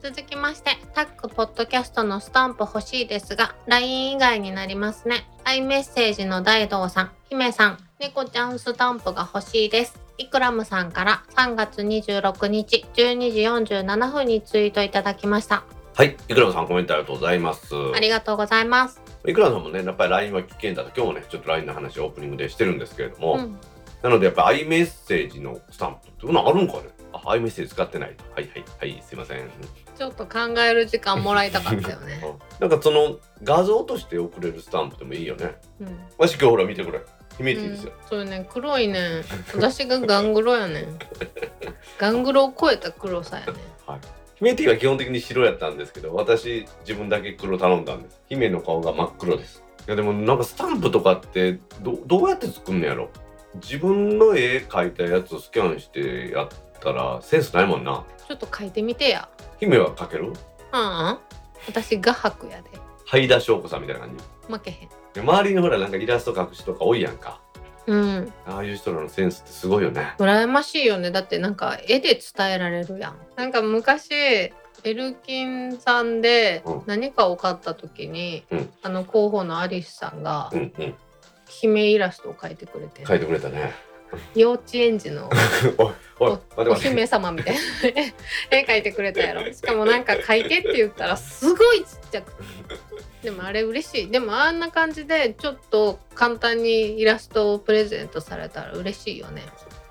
続きまして、タックポッドキャストのスタンプ欲しいですが、LINE 以外になりますね。iMessage の大道さん、姫さん、猫ちゃんスタンプが欲しいです。イクラムさんから3月26日12時47分にツイートいただきました。はいいくらさんコメントありがとうございます。ありがとうございます。いくらさんもねやっぱり LINE は危険だと今日もねちょっと LINE の話オープニングでしてるんですけれども、うん、なのでやっぱ iMessage のスタンプっていうのあるんかね？あ iMessage 使ってないと。はいはいはいすいません。ちょっと考える時間もらいたかったよね。[laughs] なんかその画像として送れるスタンプでもいいよね。うん。わし今日ほら見てくれヒメティですよ、うん、そうね黒いね。私がガングロやねん。[laughs] ガングロを超えた黒さやねヒメティは基本的に白やったんですけど私自分だけ黒頼んだんです。姫の顔が真っ黒です。いやでもなんかスタンプとかってどどうやって作んのやろ？自分の絵描いたやつをスキャンしてやったらセンスないもんな。ちょっと書いてみてや。姫は描ける？うんうん。私画伯やで。灰田翔子さんみたいな感じ。負けへん。で周りにほらなんかイラスト描く人とか多いやんか。うん。ああいう人らのセンスってすごいよね。羨ましいよね。だってなんか絵で伝えられるやん。なんか昔エルキンさんでうん。何かを買った時に、うん。あの広報のアリスさんがうんうん。姫イラストを描いてくれて、描いてくれたね。幼稚園児の [laughs] おいおい待ってお待って姫様みたいな絵描いてくれたやろ。しかもなんか描いてって言ったらすごいちっちゃくてでもあれ嬉しい。でもあんな感じでちょっと簡単にイラストをプレゼントされたら嬉しいよね。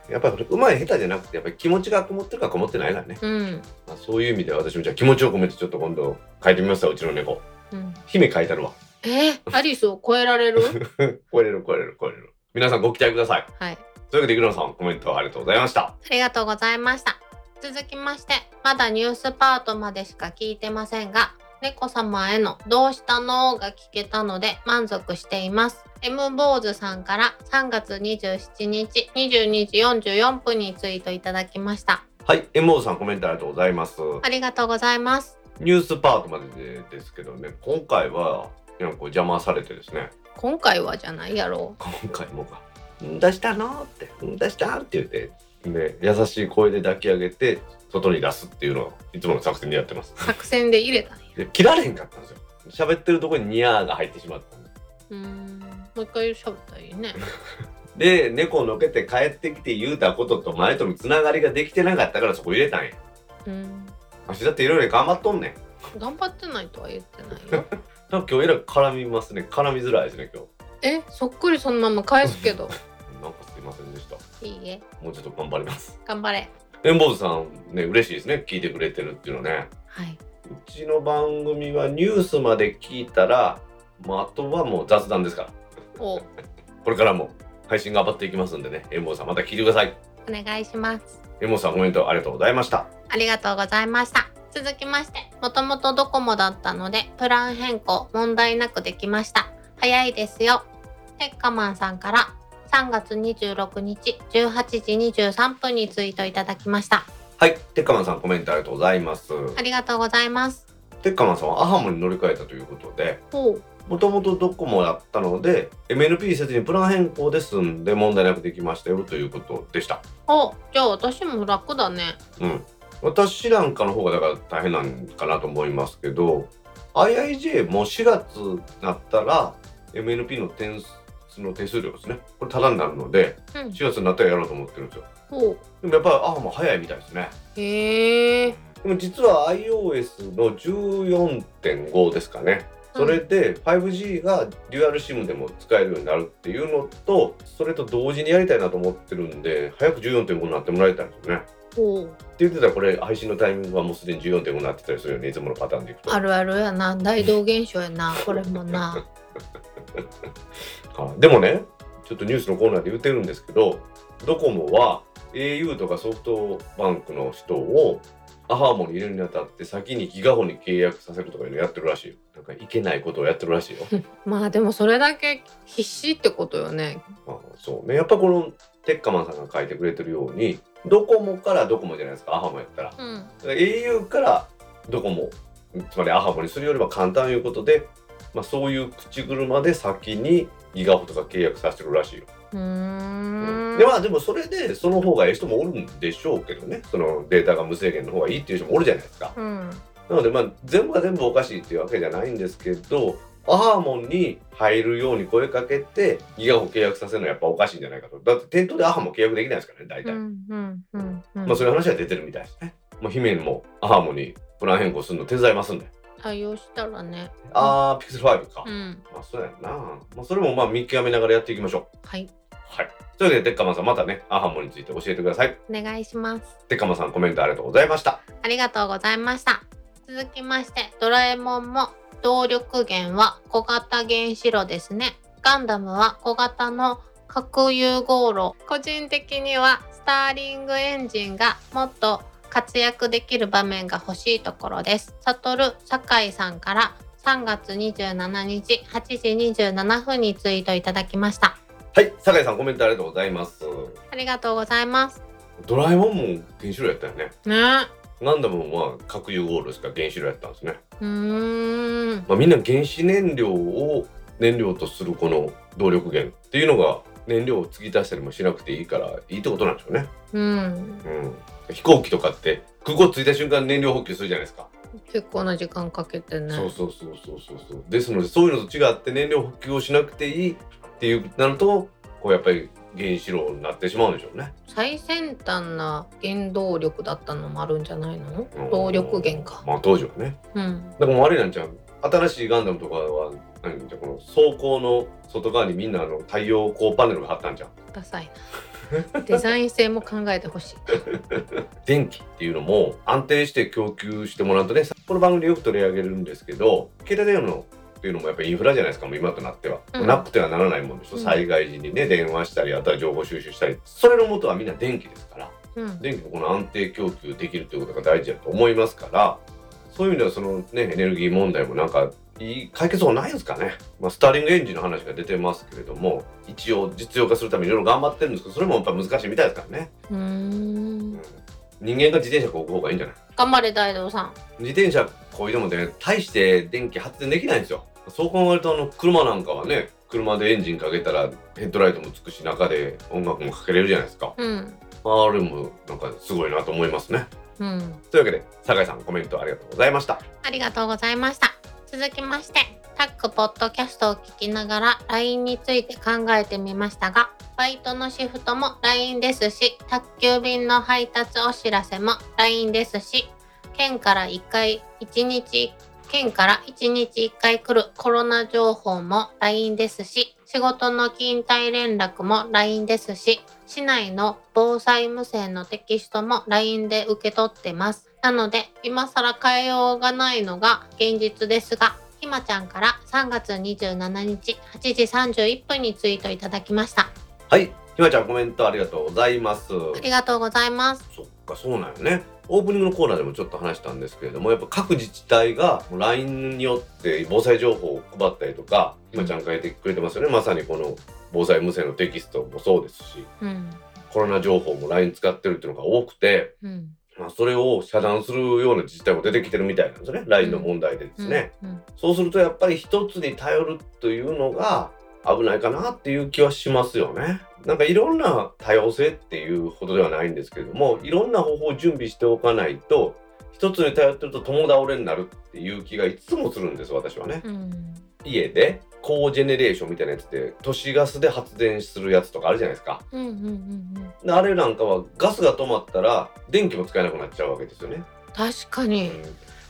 やっぱりうまい下手じゃなくてやっぱり気持ちがこもってるかこもってないからね、うん。まあ、そういう意味で私もじゃあ気持ちを込めてちょっと今度描いてみますようちの猫。うん。姫描いてるわ。え？ー、アリスを超えられる？[laughs] 超えれる超えれる。超えれる皆さんご期待ください。はい。というわけでイグラさんコメントありがとうございました。ありがとうございました。続きまして、まだニュースパートまでしか聞いてませんが、猫様へのどうしたのが聞けたので満足しています。M 坊主さんから3月27日22時44分にツイートいただきました。はい MO さんコメントありがとうございますありがとうございます。ニュースパートまででですけどね今回はなんか邪魔されてですね今回はじゃないやろ今回もか「ん出したの?」って「ん出した?」って言ってで優しい声で抱き上げて外に出すっていうのをいつもの作戦でやってますう。作戦で入れたんや。で切られへんかったんですよ喋ってるとこにニャーが入ってしまったうーん。もう一回喋ったらいいね。[laughs] で猫をのけて帰ってきて言うたことと前とのつながりができてなかったからそこ入れたんやうん。わしだっていろいろ頑張っとんねん頑張ってないとは言ってないよ。[laughs] なんか今日えらい絡みますね絡みづらいですね今え、そっくりそのまま返すけど。日 [laughs] なんかすいませんでしたいいえ。もうちょっと頑張ります頑張れ。エンボーズさんね嬉しいですね聞いてくれてるっていうのねはい。うちの番組はニュースまで聞いたら、まあ、あとはもう雑談ですからお、これからも配信頑張っていきますんでねエンボーズさんまた聞いてくださいお願いします。エンボーズさんコメントありがとうございましたありがとうございました。続きまして、もともとドコモだったので、プラン変更問題なくできました。早いですよ。テッカマンさんから3月26日18時23分にツイートいただきました。はいテッカマンさんコメントありがとうございますありがとうございます。テッカマンさんはアハモに乗り換えたということで。もともとドコモだったので MNP せずにプラン変更で済んで問題なくできましたよということでしたお、じゃあ私も楽だね。うん私なんかの方がだから大変なんかなと思いますけど IIJ も4月になったら MNP の点数の手数料ですねこれタダになるのでうん。4月になったらやろうと思ってるんですよほでもやっぱりあもう早いみたいですねう。へえ。でも実は iOS の14.5ですかねそれで 5G がデュアル SIM でも使えるようになるっていうのとそれと同時にやりたいなと思ってるんで早く14.5になってもらいたいんですよね。って言ってたらこれ配信のタイミングはもうすでに14.5になってたりするよねいつものパターンでいくとあるあるやな。大道現象やな。これもな。[laughs] [laughs] あでもねちょっとニュースのコーナーで言ってるんですけどドコモは au とかソフトバンクの人をアハモに入れるにあたって先にギガホンに契約させるとかいうのやってるらしいよなんかいけないことをやってるらしいよ [laughs] まあでもそれだけ必死ってことよね。まあ、そうねやっぱこのテッカマンさんが書いてくれてるようにドコモからドコモじゃないですかアハモやったらうん。ら au からドコモつまりアハモにするよりは簡単ということでまあ、そういう口車で先にギガホとか契約させてるらしいよ。うーんでまあでもそれでその方がええ人もおるんでしょうけどねそのデータが無制限の方がいいっていう人もおるじゃないですか。うんなのでまあ全部が全部おかしいっていうわけじゃないんですけどアハーモンに入るように声かけてギガホ契約させるのはやっぱおかしいんじゃないかと。だって店頭でアハーモン契約できないですからね大体。まあそういう話は出てるみたいですね。まあ姫もアハーモンにプラン変更するの手伝いますんで。対応したらねあーピクセル5か。うんまあそうやんな。まあそれもまあ見極めながらやっていきましょう。はいはい。というわけで、テッカマンさん、またね、アハモについて教えてください。お願いしますテッカマンさん、コメントありがとうございました。ありがとうございました続きましてドラえもんも動力源は小型原子炉ですねガンダムは小型の核融合炉個人的にはスターリングエンジンがもっと活躍できる場面が欲しいところですサトル酒井さんから3月27日8時27分にツイートいただきましたはい、酒井さん、コメントありがとうございます。ありがとうございますドラえもんも原子炉やったよね。ねガンダムもまあ核融合炉ですから原子炉やったんですね。うーんまあ、みんな原子燃料を燃料とするこの動力源っていうのが燃料を継ぎ足したりもしなくていいからいいってことなんでしょうね。うんうん。飛行機とかって空港着いた瞬間燃料補給するじゃないですか。結構な時間かけてねそうそうそうそうそうそう。ですのでそういうのと違って燃料補給をしなくていいっていうなるとこうやっぱり原子炉になってしまうんでしょうね。最先端な原動力だったのもあるんじゃないの？うん動力源かまあ当時はね。うんだからもうあれなんちゃう？新しいガンダムとかは何じゃ？この装甲の外側にみんなあの太陽光パネルが貼ったんじゃん。ダサいな [laughs] デザイン性も考えてほしい。電気っていうのも安定して供給してもらうとねこの番組でよく取り上げるんですけど携帯電話のっていうのもやっぱりインフラじゃないですか。もう今となっては、うん。なくてはならないもんでしょ、うん。災害時にね電話したりあとは情報収集したり。それの元はみんな電気ですから。うん。電気のこの安定供給できるということが大事だと思いますから。そういう意味ではそのねエネルギー問題もなんか解決法ないですかね、まあ、スターリングエンジンの話が出てますけれども一応実用化するためにいろいろ頑張ってるんですけどそれもやっぱ難しいみたいですからね、うーん。人間が自転車こぐ方がいいんじゃない？頑張れ大道さん。自転車こいでもね大して電気発電できないんですよ。そう考えるとあの車なんかはね車でエンジンかけたらヘッドライトもつくし中で音楽もかけれるじゃないですか。うん。あれもなんかすごいなと思いますね。うん。というわけで酒井さんコメントありがとうございました。ありがとうございました続きましてタックポッドキャストを聞きながら LINE について考えてみましたがバイトのシフトも LINE ですし宅急便の配達お知らせも LINE ですし県から1回1日県から1日1回来るコロナ情報も LINE ですし仕事の勤怠連絡も LINE ですし市内の防災無線のテキストも LINE で受け取ってます。なので今更変えようがないのが現実ですがひまちゃんから3月27日8時31分にツイートいただきました。はい。ひまちゃんコメントありがとうございます。ありがとうございます。そっかそうなんよね。オープニングのコーナーでもちょっと話したんですけれどもやっぱ各自治体が LINE によって防災情報を配ったりとかひまちゃん書いてくれてますよね。まさにこの防災無線のテキストもそうですしうん。コロナ情報も LINE 使ってるっていうのが多くて、うんまあ、それを遮断するような自治体も出てきてるみたいなんですよね。LINE の問題でですね、うん。そうするとやっぱり一つに頼るというのが危ないかなっていう気はしますよね。なんかいろんな多様性っていうほどではないんですけれどもいろんな方法を準備しておかないと一つに頼ってると共倒れになるっていう気がいつもするんです私はね。うん家でコージェネレーションみたいなやつで都市ガスで発電するやつとかあるじゃないですか。うんうんうんうんであれなんかはガスが止まったら電気も使えなくなっちゃうわけですよね。確かに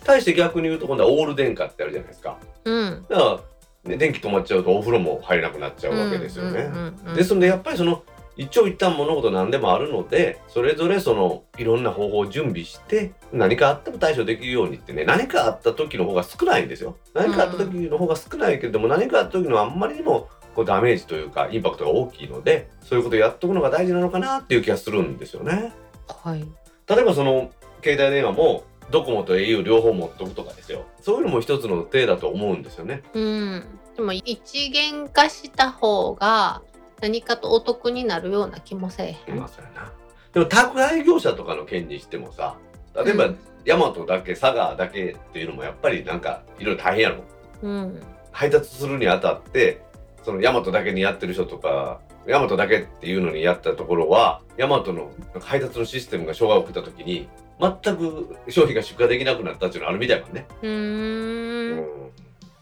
対して逆に言うと今度はオール電化ってあるじゃないですか。うんだから、ね、電気止まっちゃうとお風呂も入れなくなっちゃうわけですよね。うんうんうんうんですのでやっぱりその一長一短物事何でもあるのでそれぞれそのいろんな方法を準備して何かあっても対処できるようにってね何かあった時の方が少ないんですよ。何かあった時の方が少ないけれども、何かあった時のはあんまりにもこうダメージというかインパクトが大きいのでそういうことをやっとくのが大事なのかなっていう気がするんですよね。はい例えばその携帯電話もドコモと au 両方持っとくとかですよそういうのも一つの手だと思うんですよね。うんでも一元化した方が何かとお得になるような気もせえへん、まあそうやな。でも宅配業者とかの件にしてもさ例えば、うん大和だけ佐賀だけっていうのもやっぱりなんかいろいろ大変やろ。うん配達するにあたってそのヤマトだけにやってる人とかヤマトだけっていうのにやったところはヤマトの配達のシステムが障害を受けた時に全く商品が出荷できなくなったっていうのあるみたいもんね。うん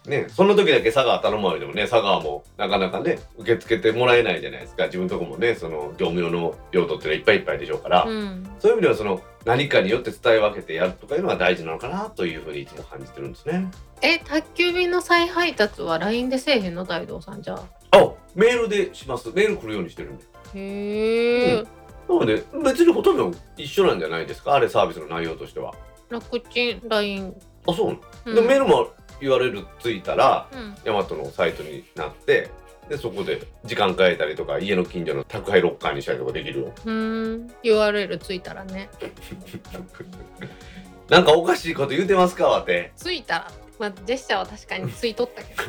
ね、その時だけ佐川頼まれてもね佐川もなかなかね受け付けてもらえないじゃないですか。自分のとこもねその業務用の用途っていうのはいっぱいいっぱいでしょうから、うん。そういう意味ではその何かによって伝え分けてやるとかいうのが大事なのかなというふうにいつも感じてるんですね。え宅急便の再配達は LINE でせえへんの？大道さんじゃあ。あメールでします。メール来るようにしてるんで。へえ、うん。なので別にほとんど一緒なんじゃないですか？あれサービスの内容としては。楽ちん LINE あそうなの、うん。でメールも URL ついたらうんヤマトのサイトになってでそこで時間変えたりとか家の近所の宅配ロッカーにしたりとかできるよ。うーん URL ついたらね [laughs] なんかおかしいこと言うてますかわて。ついたらまあジェスチャーは確かについとったけど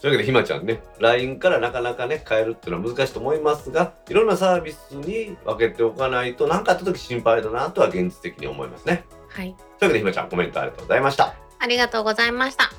というわけでひまちゃんね LINE からなかなかね変えるっていうのは難しいと思いますがいろんなサービスに分けておかないと何かあった時心配だなとは現実的に思いますね。はいというわけでひまちゃんコメントありがとうございました。ありがとうございました。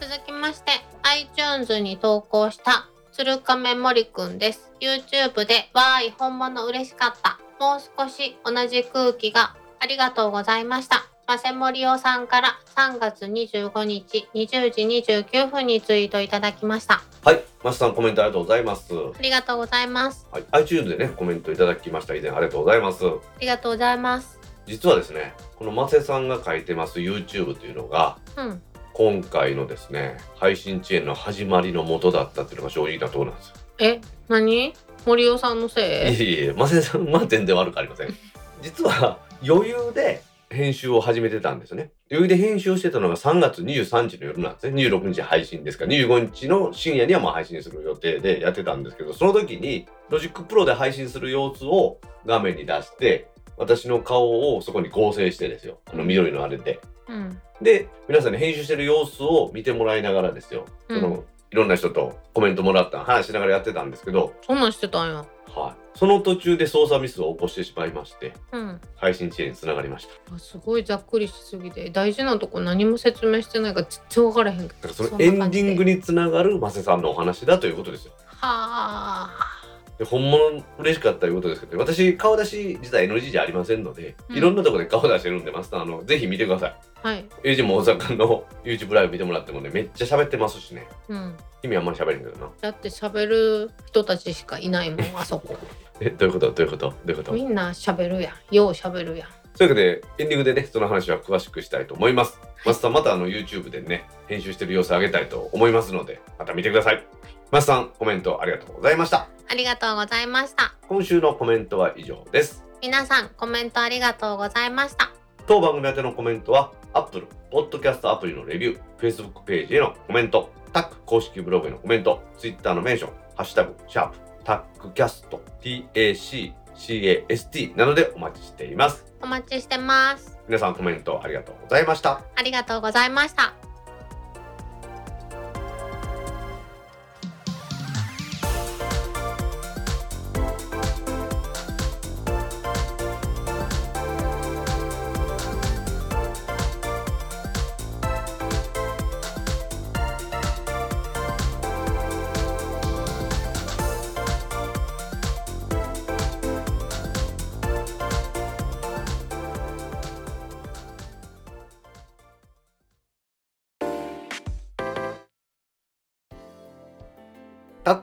続きまして iTunes に投稿した鶴亀森くんです。YouTube でわーい本物嬉しかった。もう少し同じ空気がありがとうございました。マセモリオさんから3月25日20時29分にツイートいただきました。はい、マセさんコメントありがとうございます。はありがとうございます。い、iTunes でねコメントいただきました。以前ありがとうございます。ありがとうございます実はですねこのマセさんが書いてます YouTube というのがうん今回のですね配信遅延の始まりの元だったっていうのが正直なところなんですよ。え何？森尾さんのせい？えいいえ、マセさんは全然悪くありません。[laughs] 実は余裕で編集を始めてたんですよね。余裕で編集をしてたのが3月23日の夜なんですね。26日配信ですから、25日の深夜にはもう配信する予定でやってたんですけど、その時に Logic Pro で配信する様子を画面に出して、私の顔をそこに合成してですよ。あの緑のあれで。うんで、皆さんに編集してる様子を見てもらいながらですよ。その、うんいろんな人とコメントもらった話しながらやってたんですけど、そんなんしてたんやはい。その途中で操作ミスを起こしてしまいまして、うん配信遅延につながりました。あすごいざっくりしすぎて大事なとこ何も説明してないから全然分からへんけどだからそのエンディングにつながるマセさんのお話だということですよ。はあで本物嬉しかったということですけど、私顔出し自体 NG じゃありませんので、うんいろんなところで顔出してるんで、マスターあのぜひ見てください。はいエイジも大阪の YouTube ライブ見てもらってもね、めっちゃ喋ってますしね。うん意味あんまり喋れんけどな。だって喋る人たちしかいないもん [laughs] あそこえ、どういうこと？どういうこと？どういうこと？みんな喋るやんよう喋るやんというわけで、エンディングでね、その話は詳しくしたいと思います。マスター、またあの YouTube でね、編集してる様子を上げたいと思いますので、また見てください。マスターさん、コメントありがとうございました。ありがとうございました今週のコメントは以上です。皆さんコメントありがとうございました当番組宛てのコメントは、Apple、Podcast アプリのレビュー、Facebook ページへのコメント、タック公式ブログへのコメント、Twitter のメンション、ハッシュタグ、シャープ、タックキャスト、TACCAST などでお待ちしています。お待ちしてます皆さんコメントありがとうございました。ありがとうございました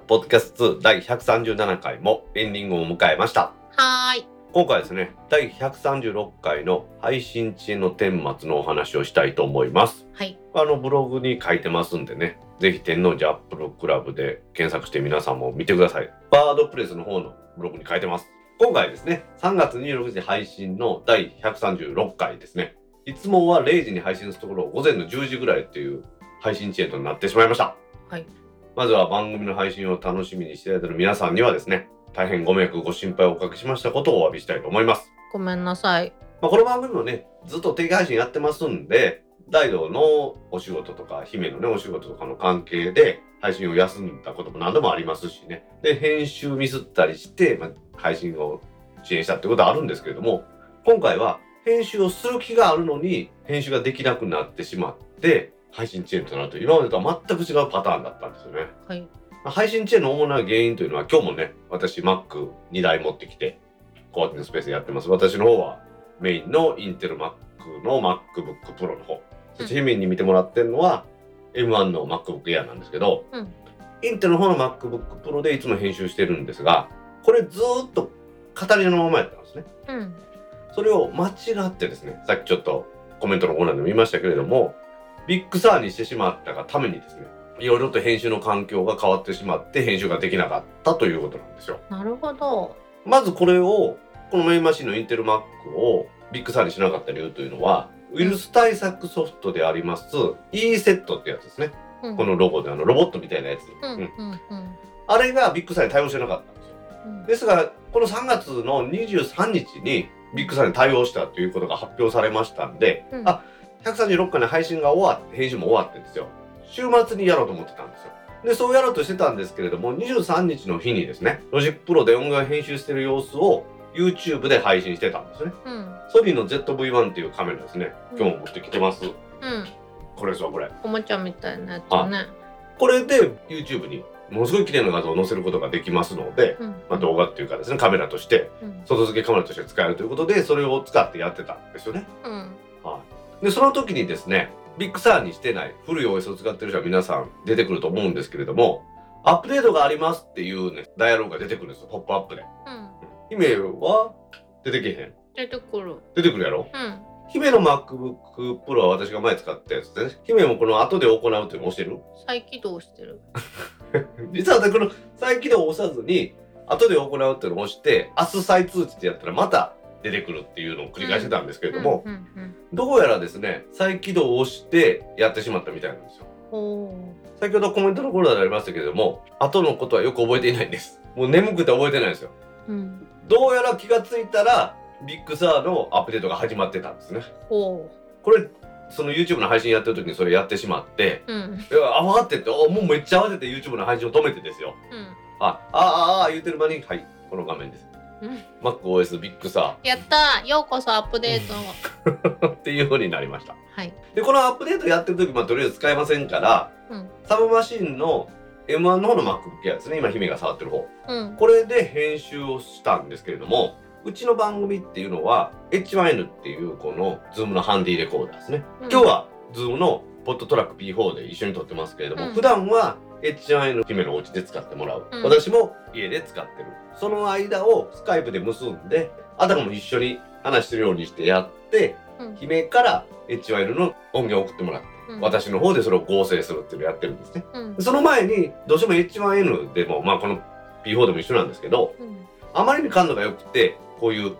ポッドキャスト2第137回もエンディングを迎えました。はーい今回はですね、第136回の配信遅延の顛末のお話をしたいと思います。はいあのブログに書いてますんでね、ぜひ天王寺アップルクラブで検索して皆さんも見てください。バードプレスの方のブログに書いてます。今回ですね、3月26日配信の第136回ですね。いつもは0時に配信するところを午前の10時ぐらいっていう配信遅延となってしまいました。はいまずは番組の配信を楽しみにしていただいている皆さんにはですね、大変ご迷惑ご心配をおかけしましたことをお詫びしたいと思います。ごめんなさいまあ、この番組もね、ずっと定期配信やってますんで、大道のお仕事とか、姫のね、お仕事とかの関係で、配信を休んだことも何度もありますしね。で、編集ミスったりして、まあ、配信を支援したってことはあるんですけれども、今回は編集をする気があるのに、編集ができなくなってしまって、配信チェーンとなると今までとは全く違うパターンだったんですよね。はい。配信チェーンの主な原因というのは今日もね私 Mac2 台持ってきてコワーキングスペースでやってます私の方はメインのインテル Mac の MacBook Pro の方そして姫に見てもらってるのは M1 の MacBook Air なんですけど、うんインテルの方の MacBook Pro でいつも編集してるんですがこれずーっと語りのままやったんですねうん。それを間違ってですねさっきちょっとコメントのコーナーでも言いましたけれども Big Sur にしてしまったがためにですねいろいろと編集の環境が変わってしまって編集ができなかったということなんですよ。なるほど。まずこれをこのメインマシンのインテル Mac を Big Sur にしなかった理由というのはウイルス対策ソフトであります e セットってやつですね。うん。このロゴであのロボットみたいなやつ、あれが Big Sur に対応してなかったんですよ。うん。ですがこの3月の23日に Big Sur に対応したということが発表されましたんで、うん。あ136回の配信が終わって編集も終わってですよ週末にやろうと思ってたんですよでそうやろうとしてたんですけれども23日の日にですね Logic Pro で音楽編集してる様子を YouTube で配信してたんですねうん。ソニーの ZV-1 っていうカメラですね今日も持ってきてます、うん。これですわこれおもちゃみたいなやつね。これで YouTube にものすごい綺麗な画像を載せることができますので、うん。まあ、動画っていうかですねカメラとしてうん。外付けカメラとして使えるということでそれを使ってやってたんですよね。うん。はい、でその時にですね Big Sur にしてない古い OS を使ってる人は皆さん出てくると思うんですけれどもアップデートがありますっていうねダイアログが出てくるんですよポップアップで。うん。姫は出てけへん出てくる。出てくるやろ？うん。姫の MacBook Pro は私が前使ったやつでね姫もこの後で行うっていうのを教える？再起動してる。[laughs] 実はねこの再起動を押さずに後で行うっていうのを押して明日再通知ってやったらまた出てくるっていうのを繰り返してたんですけれども。どうやらですね再起動を押してやってしまったみたいなんですよ先ほどコメントの頃でありましたけれども後のことはよく覚えていないんですもう眠くて覚えてないんですようん。どうやら気がついたら Big Sur のアップデートが始まってたんですねほこれその YouTube の配信やってる時にそれやってしまってう。うん。いや慌てておもうめっちゃ慌てて YouTube の配信を止めてですようん。ああああ言ってる間にはいこの画面ですうん。MacOS ビッグサやったー。ようこそアップデート。ー [laughs] っていう風になりました。はい。でこのアップデートやってる時まあとりあえず使えませんからうん。サブマシンの M1 の方の MacBook Air ですね今姫が触ってる方。うん。これで編集をしたんですけれどもうちの番組っていうのは H1N っていうこの Zoom のハンディレコーダーですね、うん。今日は Zoom のポットトラック P4 で一緒に撮ってますけれども、うん。普段は H1N 姫のお家で使ってもらう、うん。私も家で使ってる。その間をスカイプで結んであたかも一緒に話してるようにしてやってうん。姫から H1N の音源を送ってもらって、うん。私の方でそれを合成するっていうのをやってるんですね。うん。その前にどうしても H1N でもまあこの P4 でも一緒なんですけどうん。あまりに感度が良くてこういう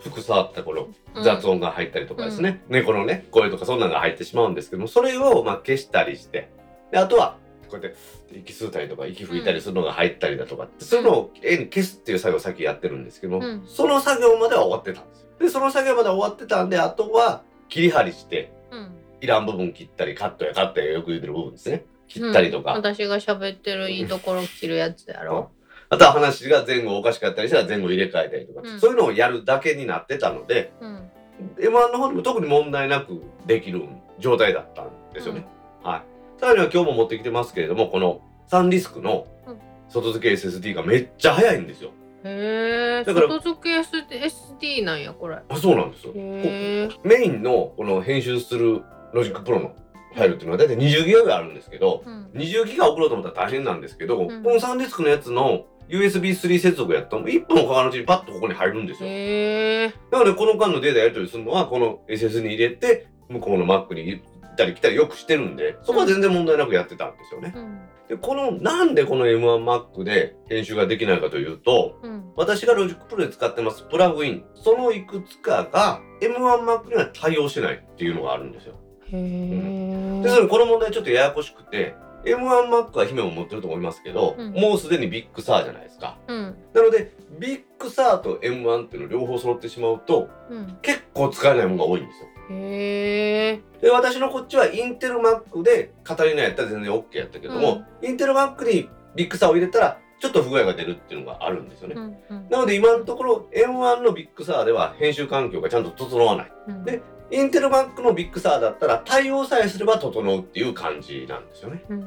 服触ったこの雑音が入ったりとかですね、猫のね声とかそんなのが入ってしまうんですけどもそれをまあ消したりしてであとはこうやって息吸ったりとか息吹いたりするのが入ったりだとか、そういうのをきれいに消すっていう作業を先やってるんですけども、うんその作業までは終わってたんですよでその作業までは終わってたんであとは切り張りしてうん。いらん部分切ったりカットやカットやよく言ってる部分ですね切ったりとか、うん私が喋ってるいいところ切るやつやろ。あとは話が前後おかしかったりしたら前後入れ替えたりとか、うんそういうのをやるだけになってたのでうん。M1 の方でも特に問題なくできる状態だったんですよね。はい。さらには今日も持ってきてますけれども、このサンディスクのうん外付け SSD がめっちゃ速いんですよ。へえ。だから外付け SD なんやこれ。あ、そうなんですよ。メインのこの編集するLogic Pro のファイルっていうのは大体20ギガぐらいあるんですけど、うん。20ギガ送ろうと思ったら大変なんですけど、うんこのサンディスクのやつの USB3 接続やったら1分もかからないうちにパッとここに入るんですよ。へえ。なのでこの間のデータやり取りするのはこの SS に入れて向こうの Mac に行ったり来たりよくしてるんでそこは全然問題なくやってたんですよね。うん。でこのなんでこの M1Mac で編集ができないかというとうん。私が Logic Pro で使ってますプラグインそのいくつかが M1Mac には対応してないっていうのがあるんですよ。へえ。でそれこの問題ちょっとややこしくて M1Mac は姫も持ってると思いますけど、うんもうすでに Big Surじゃないですか。うん。なのでビッグサーと M1 っていうの両方揃ってしまうとうん。結構使えないものが多いんですよ。へえ。で私のこっちはインテル Mac で Catalina やったら全然 OK やったけども、インテル Mac に Big Sur を入れたらちょっと不具合が出るっていうのがあるんですよね。うん。うん。なので今のところ M1 のビッグサーでは編集環境がちゃんと整わない。うんでインテル Mac の Big Sur だったら対応さえすれば整うっていう感じなんですよね。うん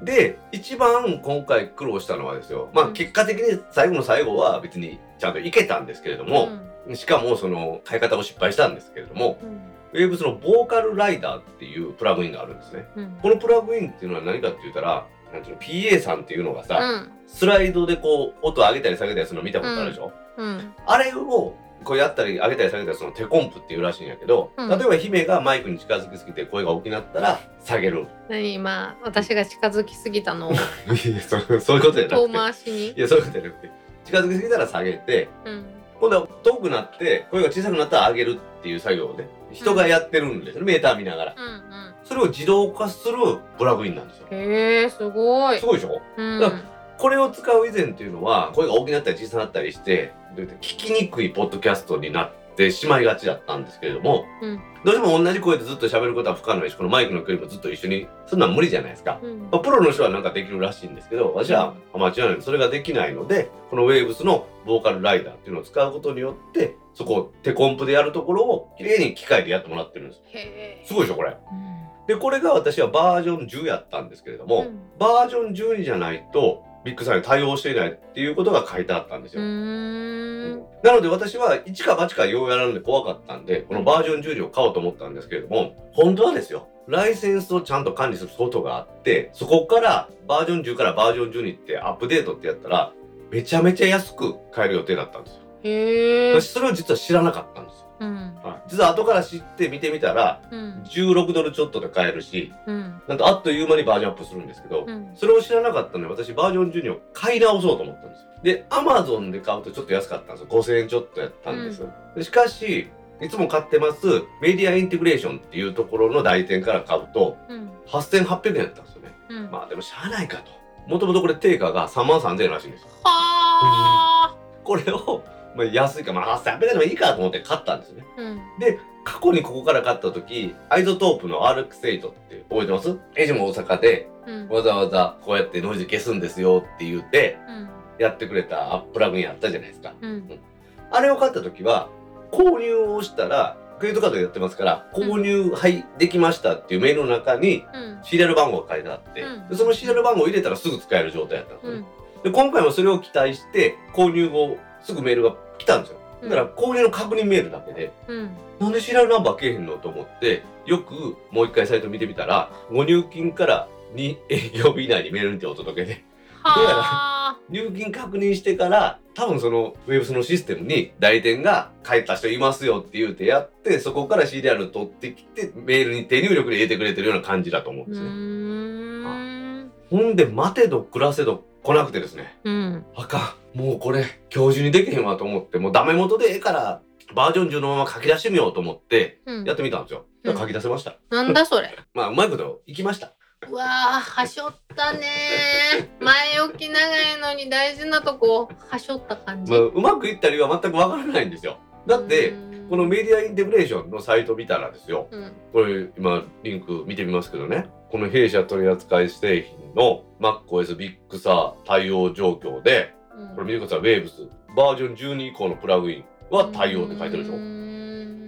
うん、で一番今回苦労したのはですよまあうん結果的に最後の最後は別にちゃんといけたんですけれども、しかもその変え方を失敗したんですけれどもうん。 Waves の Vocal Rider っていうプラグインがあるんですね。うん。このプラグインっていうのは何かって言ったらなんていうの PA さんっていうのがさ、うん。スライドでこう音上げたり下げたりするの見たことあるでしょ、うん。あれをこうやったり上げたり下げたりするのテコンプっていうらしいんやけど、うん。例えば姫がマイクに近づきすぎて声が大きくなったら下げる。何今私が近づきすぎたのを [laughs] いやそういうことじゃな遠くて。回しに？いやそういうことじゃなくて。近づきすぎたら下げてうん今度は遠くなって声が小さくなったら上げるっていう作業をね人がやってるんですよね、メーター見ながら。うんうん。それを自動化するプラグインなんですよ。へえすごい。すごいでしょ？うん。だこれを使う以前っていうのは声が大きくなったり小さくなったりして聞きにくいポッドキャストになってしまいがちだったんですけれどもうん。どうしても同じ声でずっと喋ることは不可能ですしこのマイクの距離もずっと一緒にそんなん無理じゃないですか。うん。まあプロの人はなんかできるらしいんですけど私はアマチュアなのでそれができないのでこのウェーブスのボーカルライダーっていうのを使うことによってそこをテコンプでやるところをきれいに機械でやってもらってるんです。すごいでしょこれ。うん。でこれが私はバージョン10やったんですけれども、うん。バージョン12じゃないと Big Sur に対応していないっていうことが書いてあったんですよ、うーん。なので私は一か八かようやらんで怖かったんでこのバージョン10を買おうと思ったんですけれども本当はですよライセンスをちゃんと管理するソフトがあってそこからバージョン10からバージョン12ってアップデートってやったらめちゃめちゃ安く買える予定だったんですよ。へえ私それを実は知らなかった実は後から知って見てみたらうん。16ドルちょっとで買えるしうん。なんとあっという間にバージョンアップするんですけど、うん。それを知らなかったので私バージョン12を買い直そうと思ったんですよ。で Amazon で買うとちょっと安かったんですよ。5000円ちょっとやったんですよ、でしかしいつも買ってますメディアインテグレーションっていうところの代店から買うとうん。8800円やったんですよね。うん。まあでもしゃあないかと。もともとこれ定価が3万3000円らしいんですよ。はあ。[laughs] これを、まあ、安いかまあ8800円でもいいかと思って買ったんですよね。うん。過去にここから買った時 iZotope の RX8 って覚えてます？エイジも大阪でうん。わざわざこうやってノイズ消すんですよって言ってうん。やってくれたプラグインあったじゃないですか。うん。あれを買った時は購入をしたらクレジットカードでやってますから購入、はいできましたっていうメールの中にうん。シリアル番号が書いてあって、うん。でそのシリアル番号を入れたらすぐ使える状態だったんですよね、うん。で今回もそれを期待して購入後すぐメールが来たんですよ。だから購入の確認メールだけでうん。なんでシリアルナンバーけえへんのと思ってよくもう一回サイト見てみたらご入金から2営業日以内にメールにてお届けで。入金確認してから多分そのウェブスのシステムに代理店が書いた人いますよって言うてやってそこからシリアル取ってきてメールに手入力で入れてくれてるような感じだと思うんうですね。ほんで待てど暮らせど来なくてですね。うん。あかん。もうこれ今日中にできへんわと思ってもうダメ元でええからバージョン10のまま書き出してみようと思ってうん。やってみたんですよ。うん。書き出せました。なんだそれ？[laughs] まあうまいこといきました。うわあはしょったねー。前置き長いのに大事なとこはしょった感じ。まあ、うまくいった理由は全くわからないんですよ。だってうん。このメディアインテグレーションのサイト見たらですよ。うん。これ今リンク見てみますけどねこの弊社取扱い製品の MacOS ビッグサー対応状況でうん。これ見てください Waves バージョン12以降のプラグインは対応って書いてるでしょ。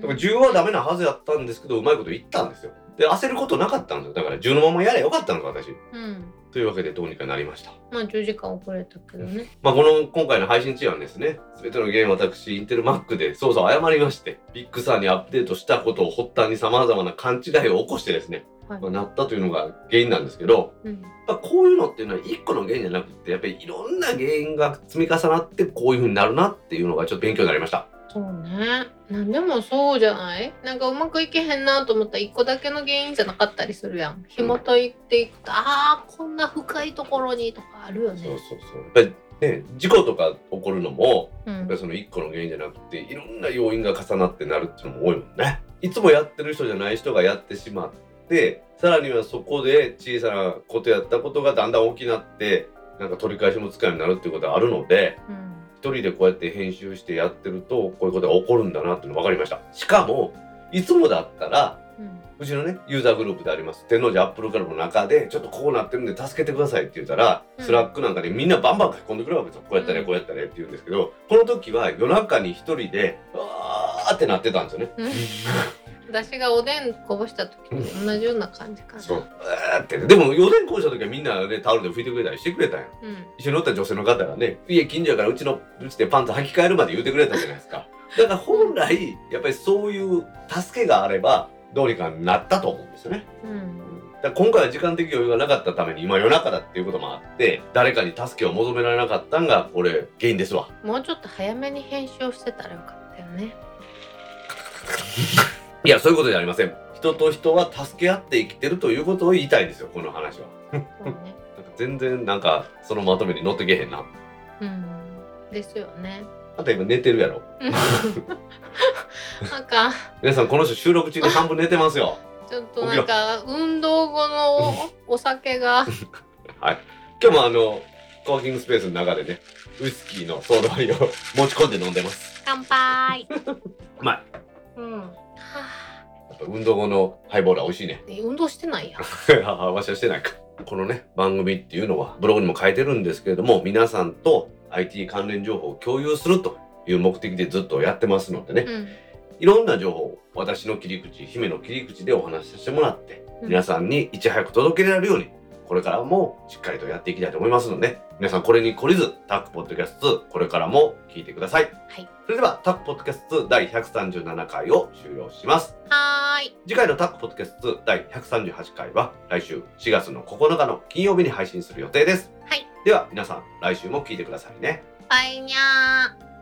だから10はダメなはずやったんですけどうまいこといったんですよ。で焦ることなかったんですよ。だから10のままやればよかったのか私。うん。というわけでどうにかなりました。まあ10時間遅れたけどね。まあこの今回の配信中はですね全ての原因は私インテル Mac で操作を誤りまして Big Sur にアップデートしたことを発端に様々な勘違いを起こしてですねなったというのが原因なんですけど、うん。まあ、こういうのっていうのは一個の原因じゃなくてやっぱりいろんな原因が積み重なってこういう風になるなっていうのがちょっと勉強になりました。そうねなんでもそうじゃない？なんかうまくいけへんなと思ったら一個だけの原因じゃなかったりするやん。紐解いていくと、あーこんな深いところにとかあるよね。そうそうそう。やっぱりね事故とか起こるのもうん。やっぱりその一個の原因じゃなくていろんな要因が重なってなるっていうのも多いもんね。いつもやってる人じゃない人がやってしまってさらにはそこで小さなことやったことがだんだん大きくなってなんか取り返しもつかんくなるっていうことがあるのでうん。一人でこうやって編集してやってるとこういうことが起こるんだなっていうの分かりました。しかもいつもだったらうちのねユーザーグループであります。天王寺アップルクラブの中でちょっとこうなってるんで助けてくださいって言ったら、うん。 Slack なんかでみんなバンバン書き込んでくるわけですよ。こうやったねうんこうやったねって言うんですけどこの時は夜中に一人でわーってなってたんですよね。うん私がおでんこぼした時と同じような感じかな。そうあーってねでも予選講した時はみんなねタオルで拭いてくれたりしてくれたんやうん。一緒におった女性の方がね家近所やからうちのうちでパンツ履き替えるまで言うてくれたじゃないですか [laughs] だから本来やっぱりそういう助けがあればどうにかなったと思うんですよねうん。だから今回は時間的余裕がなかったために今夜中だっていうこともあって誰かに助けを求められなかったんがこれ原因ですわもうちょっと早めに編集をしてたらよかったよね。[laughs] いやそういうことじゃありません。人と人は助け合って生きてるということを言いたいんですよこの話は。ね。[laughs] なんか全然なんかそのまとめに乗ってけへんな。うん。ですよね。あと今寝てるやろ。[laughs] なんか。皆さんこの人収録中に半分寝てますよ。[laughs] ちょっとなんか運動後のお酒が。今日もあのコワーキングスペースの中でねウイスキーのソーダ割りを持ち込んで飲んでます。乾杯。うまい運動後のハイボールは美味しいねあ運動してないやん。[laughs] あわしはしてないかこのね番組っていうのはブログにも書いてるんですけれども皆さんと IT 関連情報を共有するという目的でずっとやってますのでね、うん。いろんな情報を私の切り口姫の切り口でお話しさせてもらってうん皆さんにいち早く届けられるようにこれからもしっかりとやっていきたいと思いますので皆さんこれに懲りずタックポッドキャストこれからも聞いてください、はいそれではタックポッドキャスト第137回を終了しますはーい。次回のタックポッドキャスト第138回は来週4月の9日の金曜日に配信する予定ですはい。では皆さん来週も聞いてくださいねバイニャー。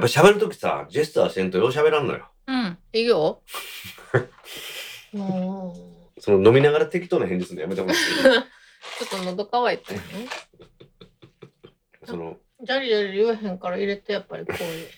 やっぱ喋るときさジェスチャーせんとよう喋らんのようん。いいよ。[laughs] その飲みながら適当な返事するのやめてもらっていい [laughs] ちょっと喉乾いたよね。そのジャリジャリ言えへんから入れてやっぱりこういう。